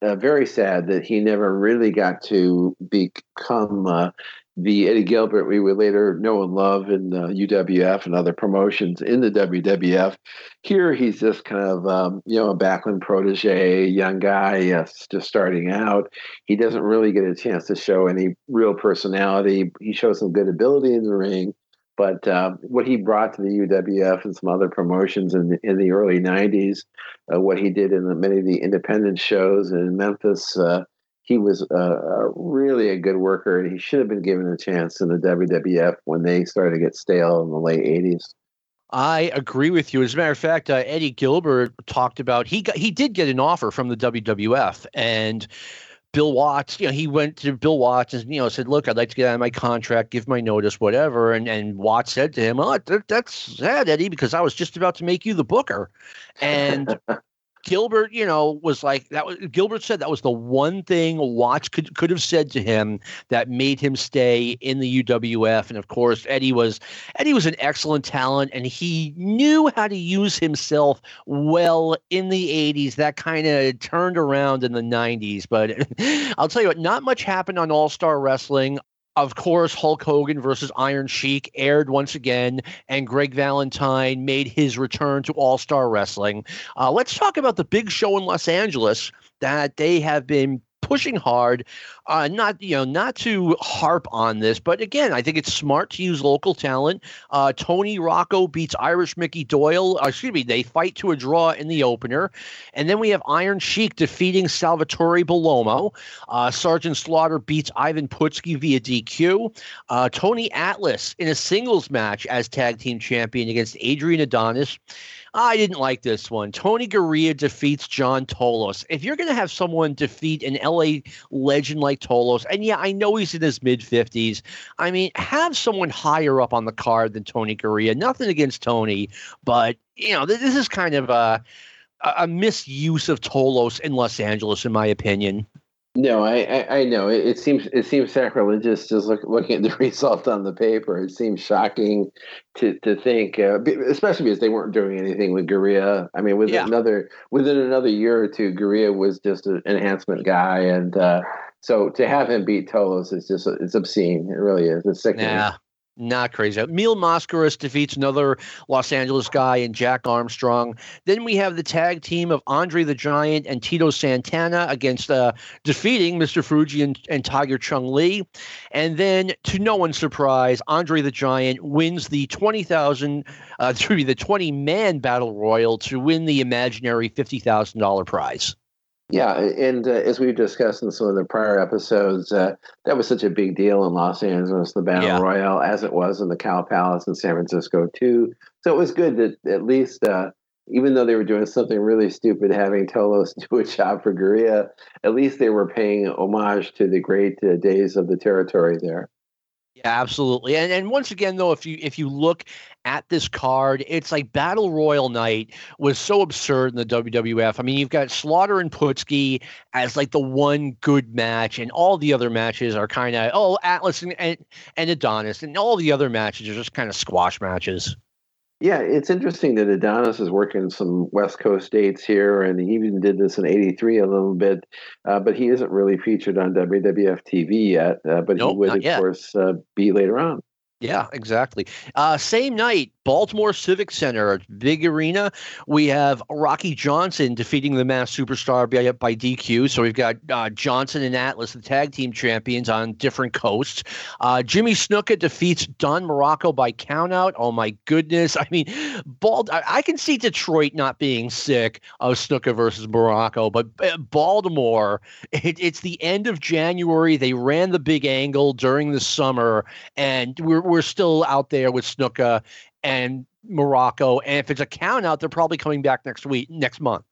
uh, very sad that he never really got to become uh, the Eddie Gilbert we would later know and love in the UWF and other promotions in the WWF. Here, he's just kind of um, you know a Backlund protege, young guy, yes, just starting out. He doesn't really get a chance to show any real personality. He shows some good ability in the ring, but uh, what he brought to the UWF and some other promotions in the, in the early '90s, uh, what he did in the, many of the independent shows in Memphis, uh, he was really a good worker, and he should have been given a chance in the WWF when they started to get stale in the late '80s. I agree with you. As a matter of fact, uh, Eddie Gilbert talked about he got he did get an offer from the WWF, and Bill Watts, you know, he went to Bill Watts and you know said, "Look, I'd like to get out of my contract, give my notice, whatever." And and Watts said to him, "Oh, that, that's sad, Eddie, because I was just about to make you the booker." And (laughs) Gilbert, you know, was like that. Was, Gilbert said that was the one thing Watts could could have said to him that made him stay in the UWF. And of course, Eddie was Eddie was an excellent talent, and he knew how to use himself well in the '80s. That kind of turned around in the '90s. But (laughs) I'll tell you what, not much happened on All Star Wrestling. Of course, Hulk Hogan versus Iron Sheik aired once again, and Greg Valentine made his return to All Star Wrestling. Uh, let's talk about the big show in Los Angeles that they have been pushing hard uh, not you know not to harp on this but again i think it's smart to use local talent. Uh, tony rocco beats irish mickey doyle. Uh, excuse me they fight to a draw in the opener. And then we have iron sheik defeating salvatore bellomo. Uh, sergeant slaughter beats ivan putski via dq uh, tony atlas in a singles match as tag team champion against adrian adonis. I didn't like this one. Tony Garea defeats John Tolos. If you're going to have someone defeat an LA legend like Tolos, and yeah, I know he's in his mid 50s, I mean, have someone higher up on the card than Tony Garea. Nothing against Tony, but, you know, this is kind of a, a misuse of Tolos in Los Angeles, in my opinion. No, I, I, I know it, it, seems it seems sacrilegious just look, looking at the (laughs) result on the paper. It seems shocking to to think, uh, especially because they weren't doing anything with Garea. I mean, within yeah. another within another year or two, Garea was just an enhancement guy, and uh, so to have him beat Tolos is just it's obscene. It really is. It's sickening. Yeah. Not crazy. Mil Mascaras defeats another Los Angeles guy and Jack Armstrong. Then we have the tag team of Andre the Giant and Tito Santana against uh, defeating Mr. Fuji and, and Tiger Chung Lee. And then, to no one's surprise, Andre the Giant wins the 20,000, uh, (laughs) the 20 man battle royal to win the imaginary $50,000 prize. Yeah, and uh, as we've discussed in some of the prior episodes, uh, that was such a big deal in Los Angeles, the Battle yeah. Royale, as it was in the Cow Palace in San Francisco too. So it was good that at least, uh, even though they were doing something really stupid, having Tolos (laughs) do a job for Garea, at least they were paying homage to the great uh, days of the territory there. Yeah, absolutely. And and once again though, if you if you look at this card, it's like Battle Royal Night was so absurd in the WWF. I mean, you've got Slaughter and Putski as like the one good match, and all the other matches are kind of oh Atlas and, and, and Adonis, and all the other matches are just kind of squash matches. Yeah, it's interesting that Adonis is working some West Coast dates here, and he even did this in '83 a little bit, uh, but he isn't really featured on WWF TV yet. Uh, but Nope, he would, of yet. course, uh, be later on. Yeah, exactly. Uh, same night, Baltimore Civic Center, big arena. We have Rocky Johnson defeating the Masked Superstar by, by DQ. So we've got uh, Johnson and Atlas, the tag team champions, on different coasts. Uh, Jimmy Snuka defeats Don Muraco by countout. Oh my goodness! (laughs) I mean, Bald. I, I can see Detroit not being sick of Snuka versus Muraco, but uh, Baltimore. It, it's the end of January. They ran the big angle during the summer, and we're we're still out there with Snuka and Muraco. And if it's a count out, they're probably coming back next week, next month.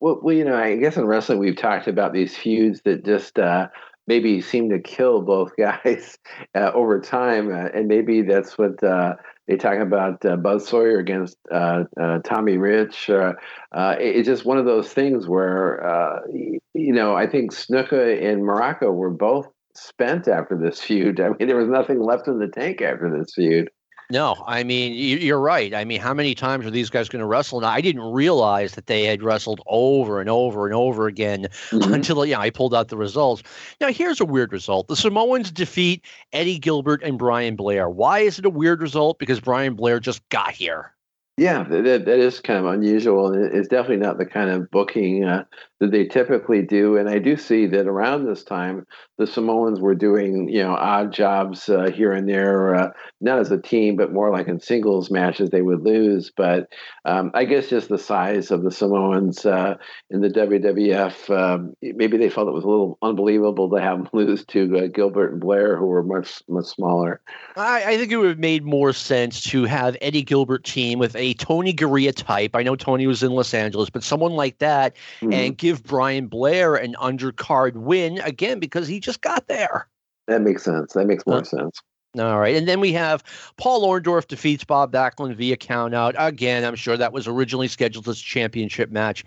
Well, well, you know, I guess in wrestling we've talked about these feuds that just uh, maybe seem to kill both (laughs) guys uh, over time, uh, and maybe that's what uh, they talk about uh, Buzz Sawyer against uh, Tommy Rich. It- it's just one of those things where you know I think Snuka and Muraco were both spent after this feud. (laughs) I mean, there was nothing left in the tank after this feud. No, I mean you- you're right. I mean, how many times are these guys going to wrestle? Now, I didn't realize that they had wrestled over and over and over again Mhm. until yeah, I pulled out the results. Now here's a weird result: the Samoans defeat Eddie Gilbert and Brian Blair. Why is it a weird result? Because Brian Blair just got here. Yeah, that, that that is kind of unusual, it's definitely not the kind of booking uh, that they typically do. And I do see that around this time, the Samoans were doing you know odd jobs uh, here and there, uh, not as a team, but more like in singles matches they would lose. But um, I guess just the size of the Samoans uh, in the WWF, um, maybe they felt it was a little unbelievable to have them (laughs) lose to uh, Gilbert and Blair, who were much much smaller. I, I think it would have made more sense to have Eddie Gilbert team with a Tony Garea type. I know Tony was in Los Angeles, but someone like that, Mhm. and give Brian Blair an undercard win again because he just got there. That makes sense. That makes more Huh. sense. All right. And then we have Paul Orndorff defeats Bob Backlund via countout. Again, I'm sure that was originally scheduled as a championship match.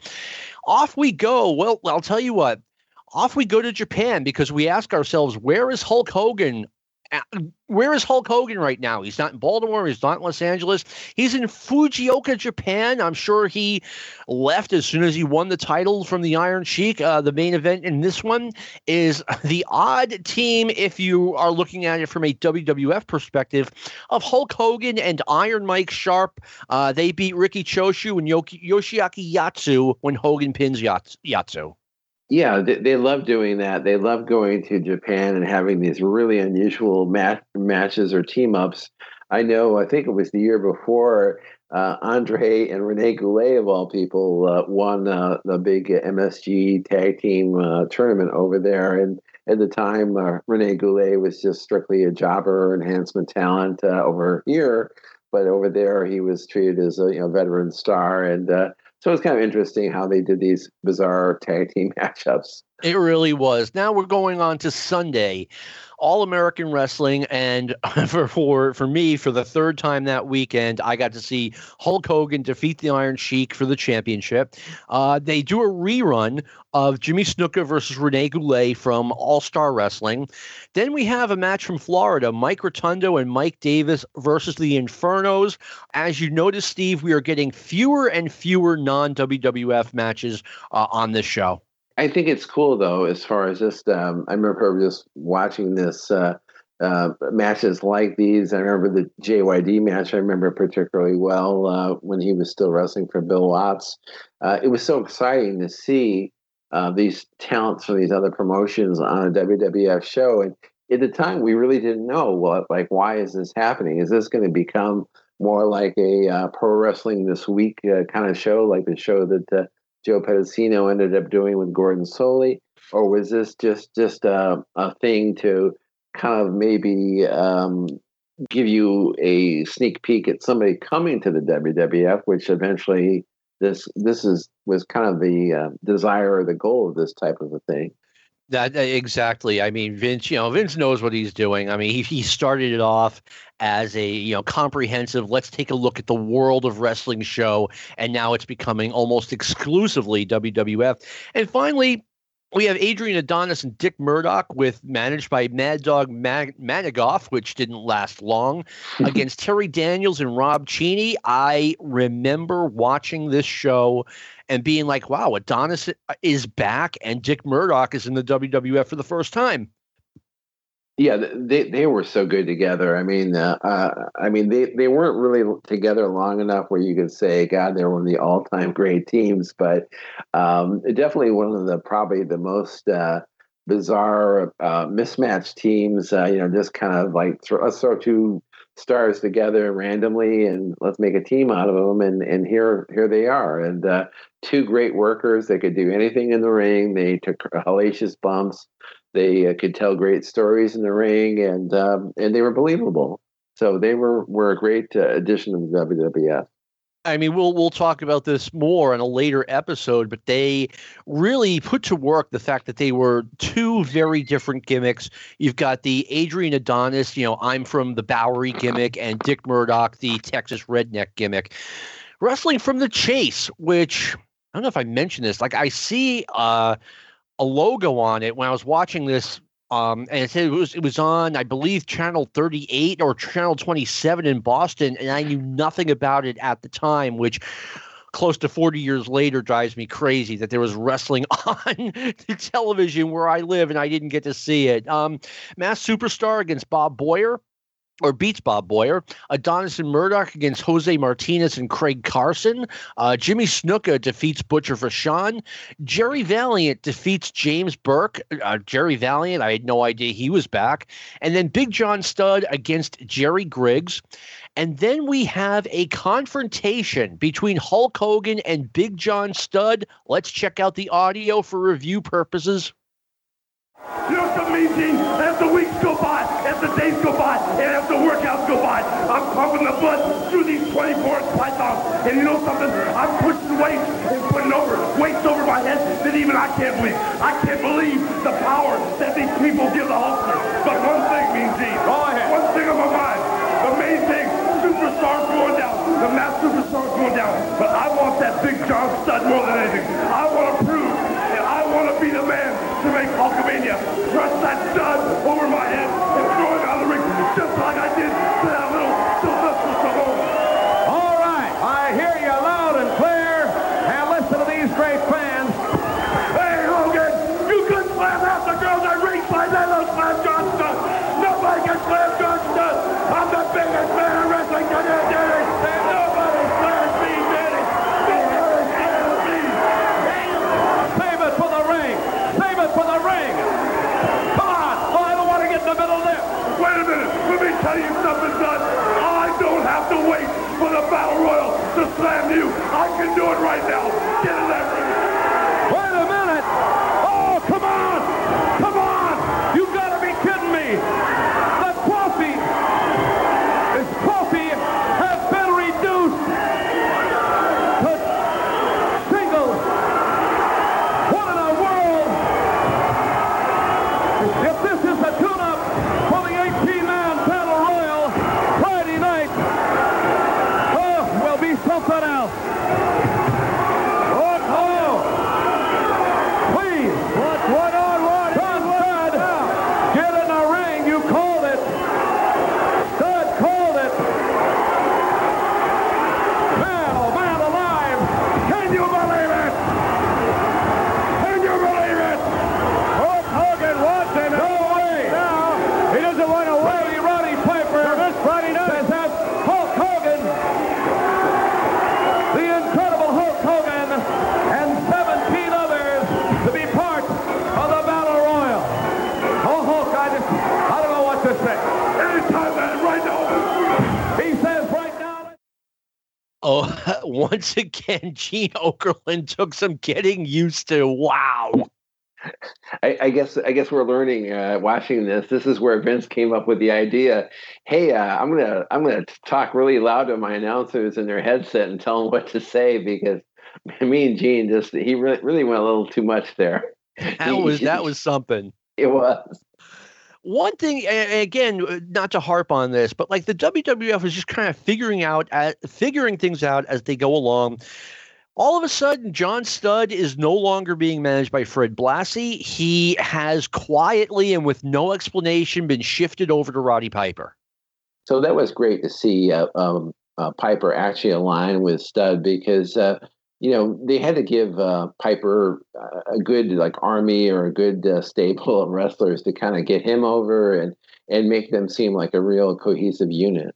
Off we go. Well, I'll tell you what. Off we go to Japan because we ask ourselves, where is Hulk Hogan? Where is Hulk Hogan right now? He's not in Baltimore. He's not in Los Angeles. He's in Fujioka, Japan. I'm sure he left as soon as he won the title from the Iron Sheik. Uh, the main event in this one is (laughs) the odd team, if you are looking at it from a WWF perspective, of Hulk Hogan and Iron Mike Sharp. Uh, they beat Riki Choshu and Yoki, Yoshiaki Yatsu when Hogan pins Yats- Yatsu. Yeah, they, they love doing that. They love going to Japan and having these really unusual mat- matches or team ups. I know, I think it was the year before, uh, Andre and Rene Goulet, of all people, uh, won uh, the big MSG tag team uh, tournament over there. And at the time, uh, Rene Goulet was just strictly a jobber enhancement talent uh, over here. But over there, he was treated as a you know veteran star, and so it's kind of interesting how they did these bizarre tag team (laughs) matchups. It really was. Now we're going on to Sunday, All American Wrestling, and (laughs) for, for for me, for the third time that weekend, I got to see Hulk Hogan defeat the Iron Sheik for the championship. Uh, they do a rerun of Jimmy Snuka versus Rene Goulet from All Star Wrestling. Then we have a match from Florida: Mike Rotundo and Mike Davis versus the Infernos. As you notice, Steve, we are getting fewer and fewer non WWF matches uh, on this show. I think it's cool though, as far as just um, I remember just watching this uh, uh, matches like these. I remember the JYD match. I remember particularly well uh, when he was still wrestling for Bill Watts. Uh, it was so exciting to see uh, these talents from these other promotions on a WWF show. And at the time, we really didn't know what like why is this happening? Is this going to become more like a uh, pro wrestling this week kind of show, like the show that Joe Pedicino ended up doing with Gordon Solie, or was this just just a, a thing to kind of maybe um, give you a sneak peek at somebody coming to the WWF, which eventually this this is was kind of the uh, desire or the goal of this type of a thing. That exactly. I mean, Vince. You know, Vince knows what he's doing. I mean, he he started it off as a you know comprehensive. Let's take a look at the world of wrestling show, and now it's becoming almost exclusively WWF. And finally, we have Adrian Adonis and Dick Murdoch with managed by Mad Dog Mag- Manigoff, which didn't last long, (laughs) against Terry Daniels and Rob Cheney. I remember watching this show and being like, wow, Adonis uh, is back and Dick Murdoch is in the WWF for the first time. Yeah, they they were so good together. I mean, uh, uh, I mean they, they weren't really together long enough where you could say, God, they're one of the all time great teams. But um, definitely one of the probably the most uh, bizarre uh, mismatched teams. Uh, you know, just kind of like throw, let's throw two stars together randomly and let's make a team out of them. And and here here they are. And two great workers. They could do anything in the ring. They took hellacious bumps. They uh, could tell great stories in the ring, and um, and they were believable. So they were were a great uh, addition to the WWF. I mean, we'll we'll talk about this more in a later episode, but they really put to work the fact that they were two very different gimmicks. You've got the Adrian Adonis, you know, I'm from the Bowery gimmick, and Dick Murdoch, the Texas redneck gimmick. Wrestling from the Chase, which I don't know if I mentioned this. Like I see uh, a logo on it when I was watching this. Um, and it said it was it was on, I believe, channel 38 or channel 27 in Boston, and I knew nothing about it at the time, which close to 40 years later drives me crazy that there was wrestling (laughs) on the television where I live and I didn't get to see it. Um, Masked Superstar against Bob Boyer or beats Bob Boyer. Adonis and Murdoch against Jose Martinez and Craig Carson. Uh, Jimmy Snuka defeats Butcher Vachon. Jerry Valiant defeats James Burke. Uh, Jerry Valiant, I had no idea he was back. And then Big John Studd against Jerry Griggs. And then we have a confrontation between Hulk Hogan and Big John Studd. Let's check out the audio for review purposes. You know mean, Gene? As the weeks go by, as the days go by, and as the workouts go by, I'm pumping the blood through these 24 pythons. And you know something? I'm pushing weights and putting over weights over my head that even I can't believe. I can't believe the power that these people give the Hulkster. But one thing, Mean Gene. Go ahead. One thing on my mind. The main thing, superstars going down. The Masked Superstar's going down. But I want that Big John Studd more than anything. I want to prove that I want to be the man to make once again, (laughs) Gene Okerlund took some getting used to. Wow. I, I guess I guess we're learning uh, watching this. This is where Vince came up with the idea. Hey, uh, I'm gonna I'm gonna talk really loud to my announcers in their headset and tell them what to say because (laughs) me and Gene just he really really went a little too much there. That was that was something. It was. One thing, again, uh, not to harp on this, but like the WWF is just kind of figuring out, uh, figuring things out as they go along. all of a sudden, John Studd is no longer being managed by Fred Blassie. He has quietly and with no explanation been shifted over to Roddy Piper. So that was great to see uh, um, uh, Piper actually align with Studd because uh, you know they had to give uh, Piper a good like army or a good uh, stable (laughs) of wrestlers to kind of get him over and and make them seem like a real cohesive unit.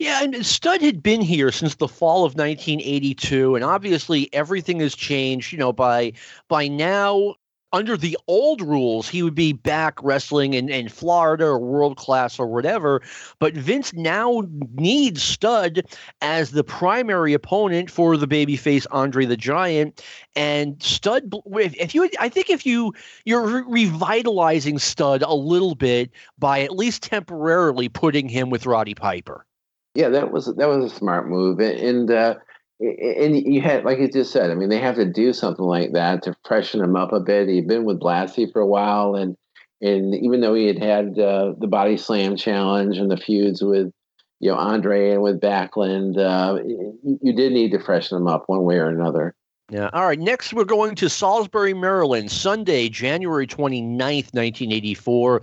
Yeah, and Studd had been here since the fall of 1982, and obviously everything has changed. You know, by by now, under the old rules, he would be back wrestling in, in Florida or world class or whatever. But Vince now needs Studd as the primary opponent for the babyface Andre the Giant. And Studd, if, if you, I think if you you're revitalizing Studd a little bit by at least temporarily putting him with Roddy Piper. Yeah, that was that was a smart move, and uh, and you had like you just said. I mean, they have to do something like that to freshen him up a bit. He'd been with Blassie for a while, and and even though he had had uh, the body slam challenge and the feuds with you know Andre and with Backlund, uh, you did need to freshen him up one way or another. Yeah. All right. Next, we're going to Salisbury, Maryland, Sunday, January 29th, 1984.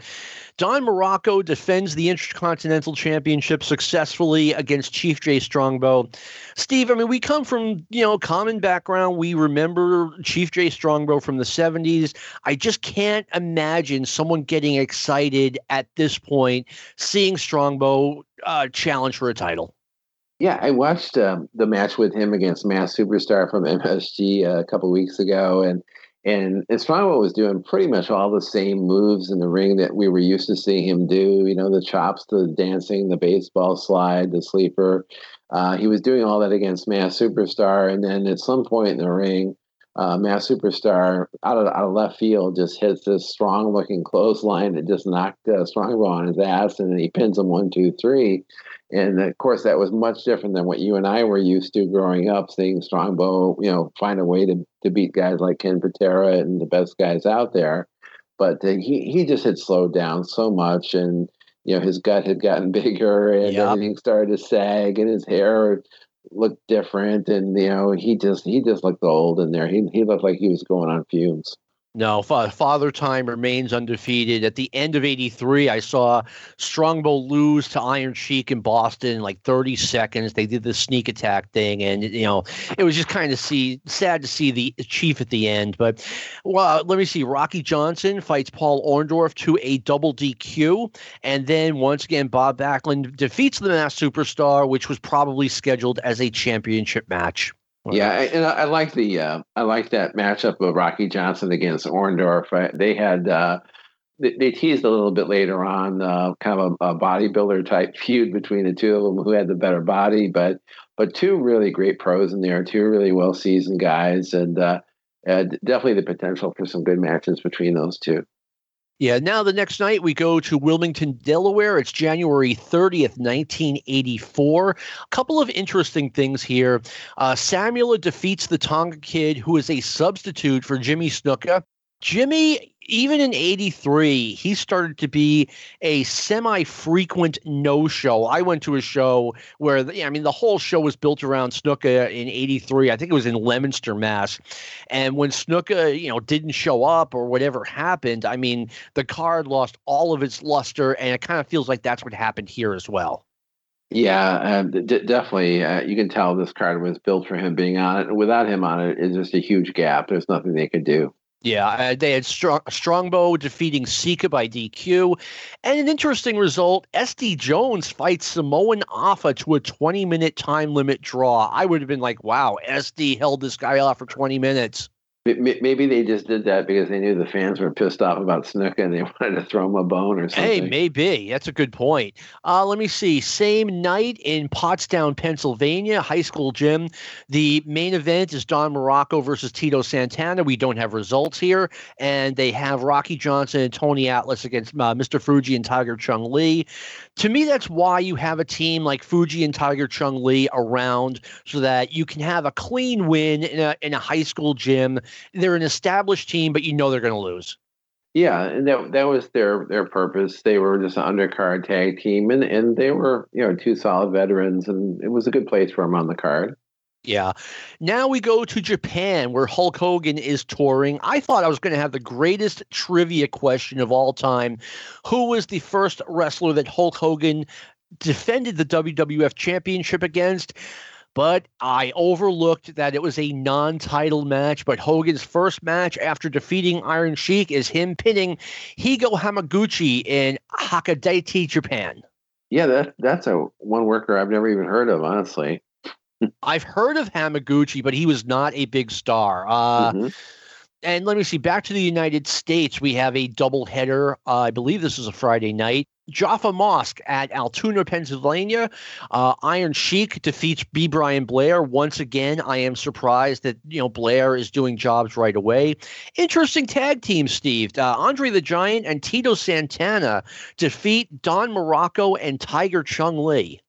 Don Muraco defends the Intercontinental Championship successfully against Chief Jay Strongbow. Steve, I mean, we come from, you know, common background. We remember Chief Jay Strongbow from the 70s. I just can't imagine someone getting excited at this point seeing Strongbow uh, challenge for a title. Yeah, I watched um, the match with him against Masked Superstar from MSG uh, a couple weeks ago, and and Strongbow was doing pretty much all the same moves in the ring that we were used to seeing him do. You know, the chops, the dancing, the baseball slide, the sleeper. Uh, he was doing all that against Masked Superstar, and then at some point in the ring, uh, Masked Superstar out of out of left field just hits this strong looking clothesline that just knocked uh, Strongbow on his ass, and then he pins him one, two, three. And of course, that was much different than what you and I were used to growing up, seeing Strongbow, you know, find a way to, to beat guys like Ken Patera and the best guys out there. But he, he just had slowed down so much, and you know his gut had gotten (laughs) bigger, and yep. everything started to sag, and his hair looked different, and you know he just he just looked old in there. He he looked like he was going on fumes. No, Father Time remains undefeated. At the end of 83, I saw Strongbow lose to Iron Sheik in Boston in like 30 seconds. They did the sneak attack thing, and, you know, it was just kind of see sad to see the Chief at the end. But, well, let me see. Rocky Johnson fights Paul Orndorff to a double DQ. And then once again, Bob Backlund defeats the Masked Superstar, which was probably scheduled as a championship match. Yeah, and I, I like the uh, I like that matchup of Rocky Johnson against Orndorff. They had uh, they, they, teased a little bit later on, uh, kind of a, a, bodybuilder type (laughs) feud between the two of them, who had the better body, but but two really great pros in there, two really well seasoned guys, and uh, definitely the potential for some good matches between those two. Yeah, now the next night we go to Wilmington, Delaware. It's January 30th, 1984. A couple of interesting things here. Uh, Samu defeats the Tonga Kid, who is a substitute for Jimmy Snuka. Jimmy even in 83 he started to be a semi-frequent no-show i went to a show where i mean the whole show was built around snuka in 83 i think it was in leominster mass and when snuka you know didn't show up or whatever happened i mean the card lost all of its luster and it kind of feels like that's what happened here as well yeah, uh, d- definitely. Uh, you can tell this card was built for him being on it. Without him on it, it's just a huge gap. There's nothing they could do. Yeah, uh, they had Strong, Strongbow defeating Sika by DQ. And an interesting result SD Jones fights Samoan Afa to a 20 minute time limit draw. I would have been like, wow, SD held this guy off for 20 minutes. Maybe they just did that because they knew the fans were pissed off about Snuka and they (laughs) wanted to throw him a bone or something. Hey, maybe. That's a good point. Uh, let me see. Same night in Pottstown, Pennsylvania, high school gym. The main event is Don Muraco versus Tito Santana. We don't have results here. And they have Rocky Johnson and Tony Atlas against uh, Mr. Fuji and Tiger Chung Lee. To me, that's why you have a team like Fuji and Tiger Chung Lee around so that you can have a clean win in a, in a high school gym they're an established team, but you know they're going to lose. Yeah, and that that was their their purpose. They were just an undercard tag team, and and they were you know two solid veterans, and it was a good place for them on the card. Yeah. Now we go to Japan where Hulk Hogan is touring. I thought I was going to have the greatest trivia question of all time. Who was the first wrestler that Hulk Hogan defended the WWF championship against? But I overlooked that it was a non title match. But Hogan's first match after defeating Iron Sheik is him pinning Heigo Hamaguchi in Hakodate, Japan. Yeah, that that's a one worker I've never even heard of, honestly. (laughs) I've heard of Hamaguchi, but he was not a big star. Uh, mm-hmm. And let me see. Back to the United States, we have a doubleheader. Uh, I believe this is a Friday night. Jaffa Mosque at Altoona, Pennsylvania. Uh, Iron Sheik defeats B. Brian Blair. Once again, I am surprised that you know Blair is doing jobs right away. Interesting tag team, Steve. Uh, Andre the Giant and Tito Santana defeat Don Muraco and Tiger Chung Lee.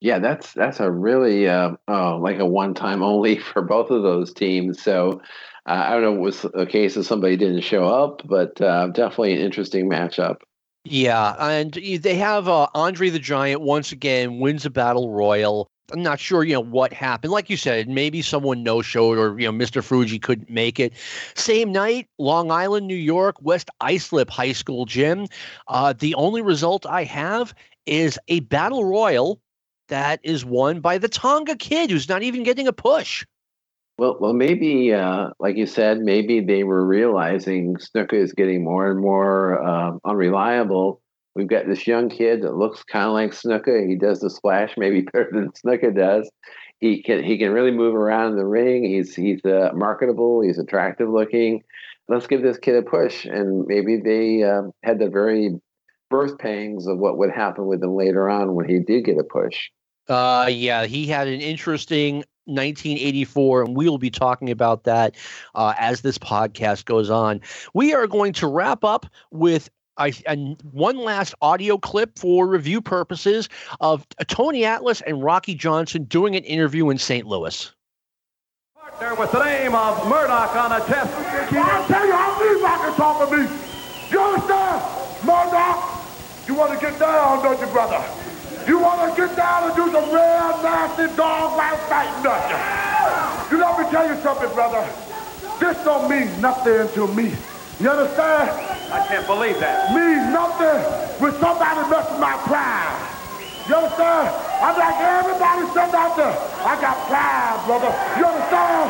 Yeah, that's that's a really uh, uh, like a one time only (laughs) for both of those teams. So uh, I don't know, it was a case of somebody didn't show up, but uh, definitely an interesting matchup. Yeah, and they have uh, Andre the Giant once again wins a battle royal. I'm not sure, you know, what happened. Like you said, maybe someone no showed or, you know, Mr. Fuji couldn't make it. Same night, Long Island, New York, West Islip High School gym. Uh, the only result I have is a battle royal that is won by the Tonga kid who's not even getting a push. Well, well, maybe, uh, like you said, maybe they were realizing Snuka is getting more and more uh, unreliable. We've got this young kid that looks kind of like Snuka. He does the splash maybe (laughs) better than Snuka does. He can he can really move around in the ring. He's he's uh, marketable. He's attractive looking. Let's give this kid a push. And maybe they uh, had the very birth pangs of what would happen with him later on when he did get a push. Uh, yeah, he had an interesting 1984, and we will be talking about that uh, as this podcast goes on. We are going to wrap up with a, a, one last audio clip for review purposes of Tony Atlas and Rocky Johnson doing an interview in St. Louis. Partner with the name of Murdoch on a test. I tell you, I need Rocky talk to me. You understand? Murdoch, you want to get down, don't you, brother? You want to get down and do some real nasty dog like fighting, don't you? Let me tell you something, brother. This don't mean nothing to me. You understand? I can't believe that. Means nothing when somebody messes my pride. You understand? I'm like everybody sitting out there. I got pride, brother. You understand?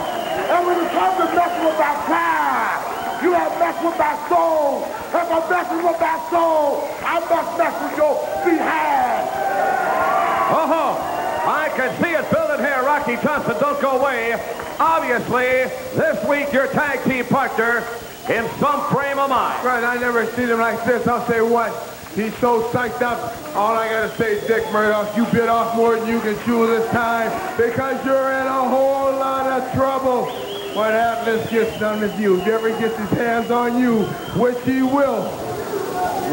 And when it comes to messing with my pride, you have messed with my soul. If I'm messing with my soul, I must mess with your behind. Can see it building here. Rocky Johnson, don't go away. Obviously, this week your tag team partner in some frame of mind. Right, I never seen him like this. I'll say what? He's so psyched up. All I gotta say, Dick Murdoch, you bit off more than you can chew this time because you're in a whole lot of trouble. What happens gets done with you, if he ever gets his hands on you, which he will,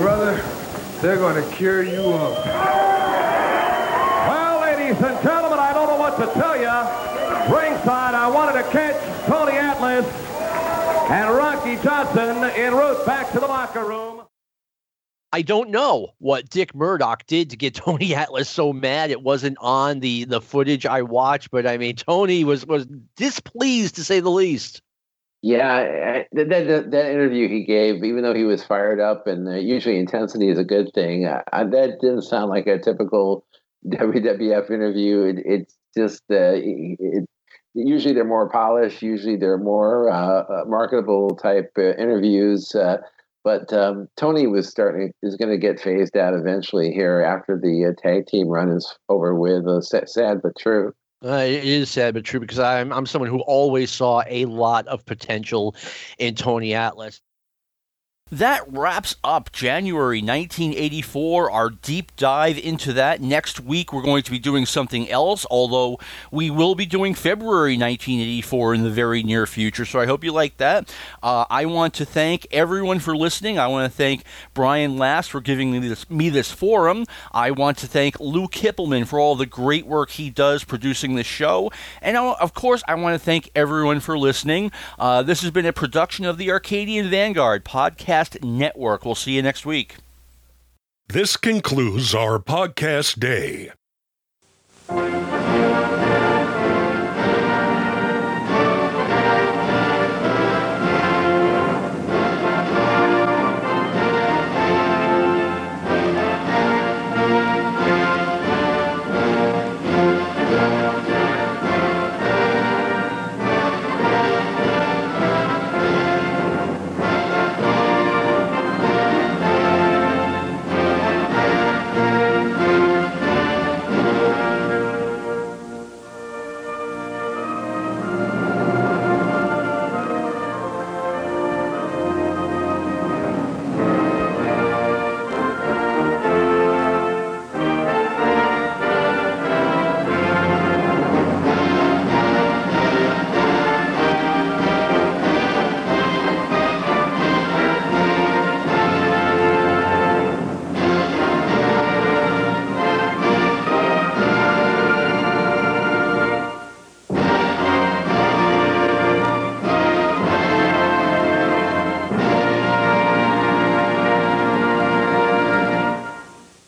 brother, they're gonna cure you up ladies and gentlemen, I don't know what to tell you. Ringside, I wanted to catch Tony Atlas and Rocky Johnson en route back to the locker room. I don't know what Dick Murdoch did to get (laughs) Tony Atlas so mad it wasn't on the the footage I watched, but I mean Tony was was displeased to say the least. Yeah, that, that, that interview he gave, even though he was fired up, and uh, usually intensity is a good thing, uh, that didn't sound like a typical (laughs) WWF interview. It, it's just uh, it, usually they're more polished. Usually they're more uh, uh marketable type uh, interviews. Uh, but um, Tony was starting is going to get phased out eventually here after the uh, tag team run is over with. sad but true. Uh, it is sad but true because I'm I'm someone who always saw a lot of potential in Tony Atlas. That wraps up January 1984, our deep dive into that. Next week, we're going to be doing something else, although we will be doing February 1984 in the very near future, so I hope you like that. Uh, I want to thank everyone for listening. I want to thank Brian Last for giving me this, me this forum. I want to thank Lou Kipilman for all the great work he does producing this show. And uh, of course, I want to thank everyone for listening. Uh, this has been a production of the Arcadian Vanguard podcast Podcast Network. We'll see you next week. This concludes our podcast day.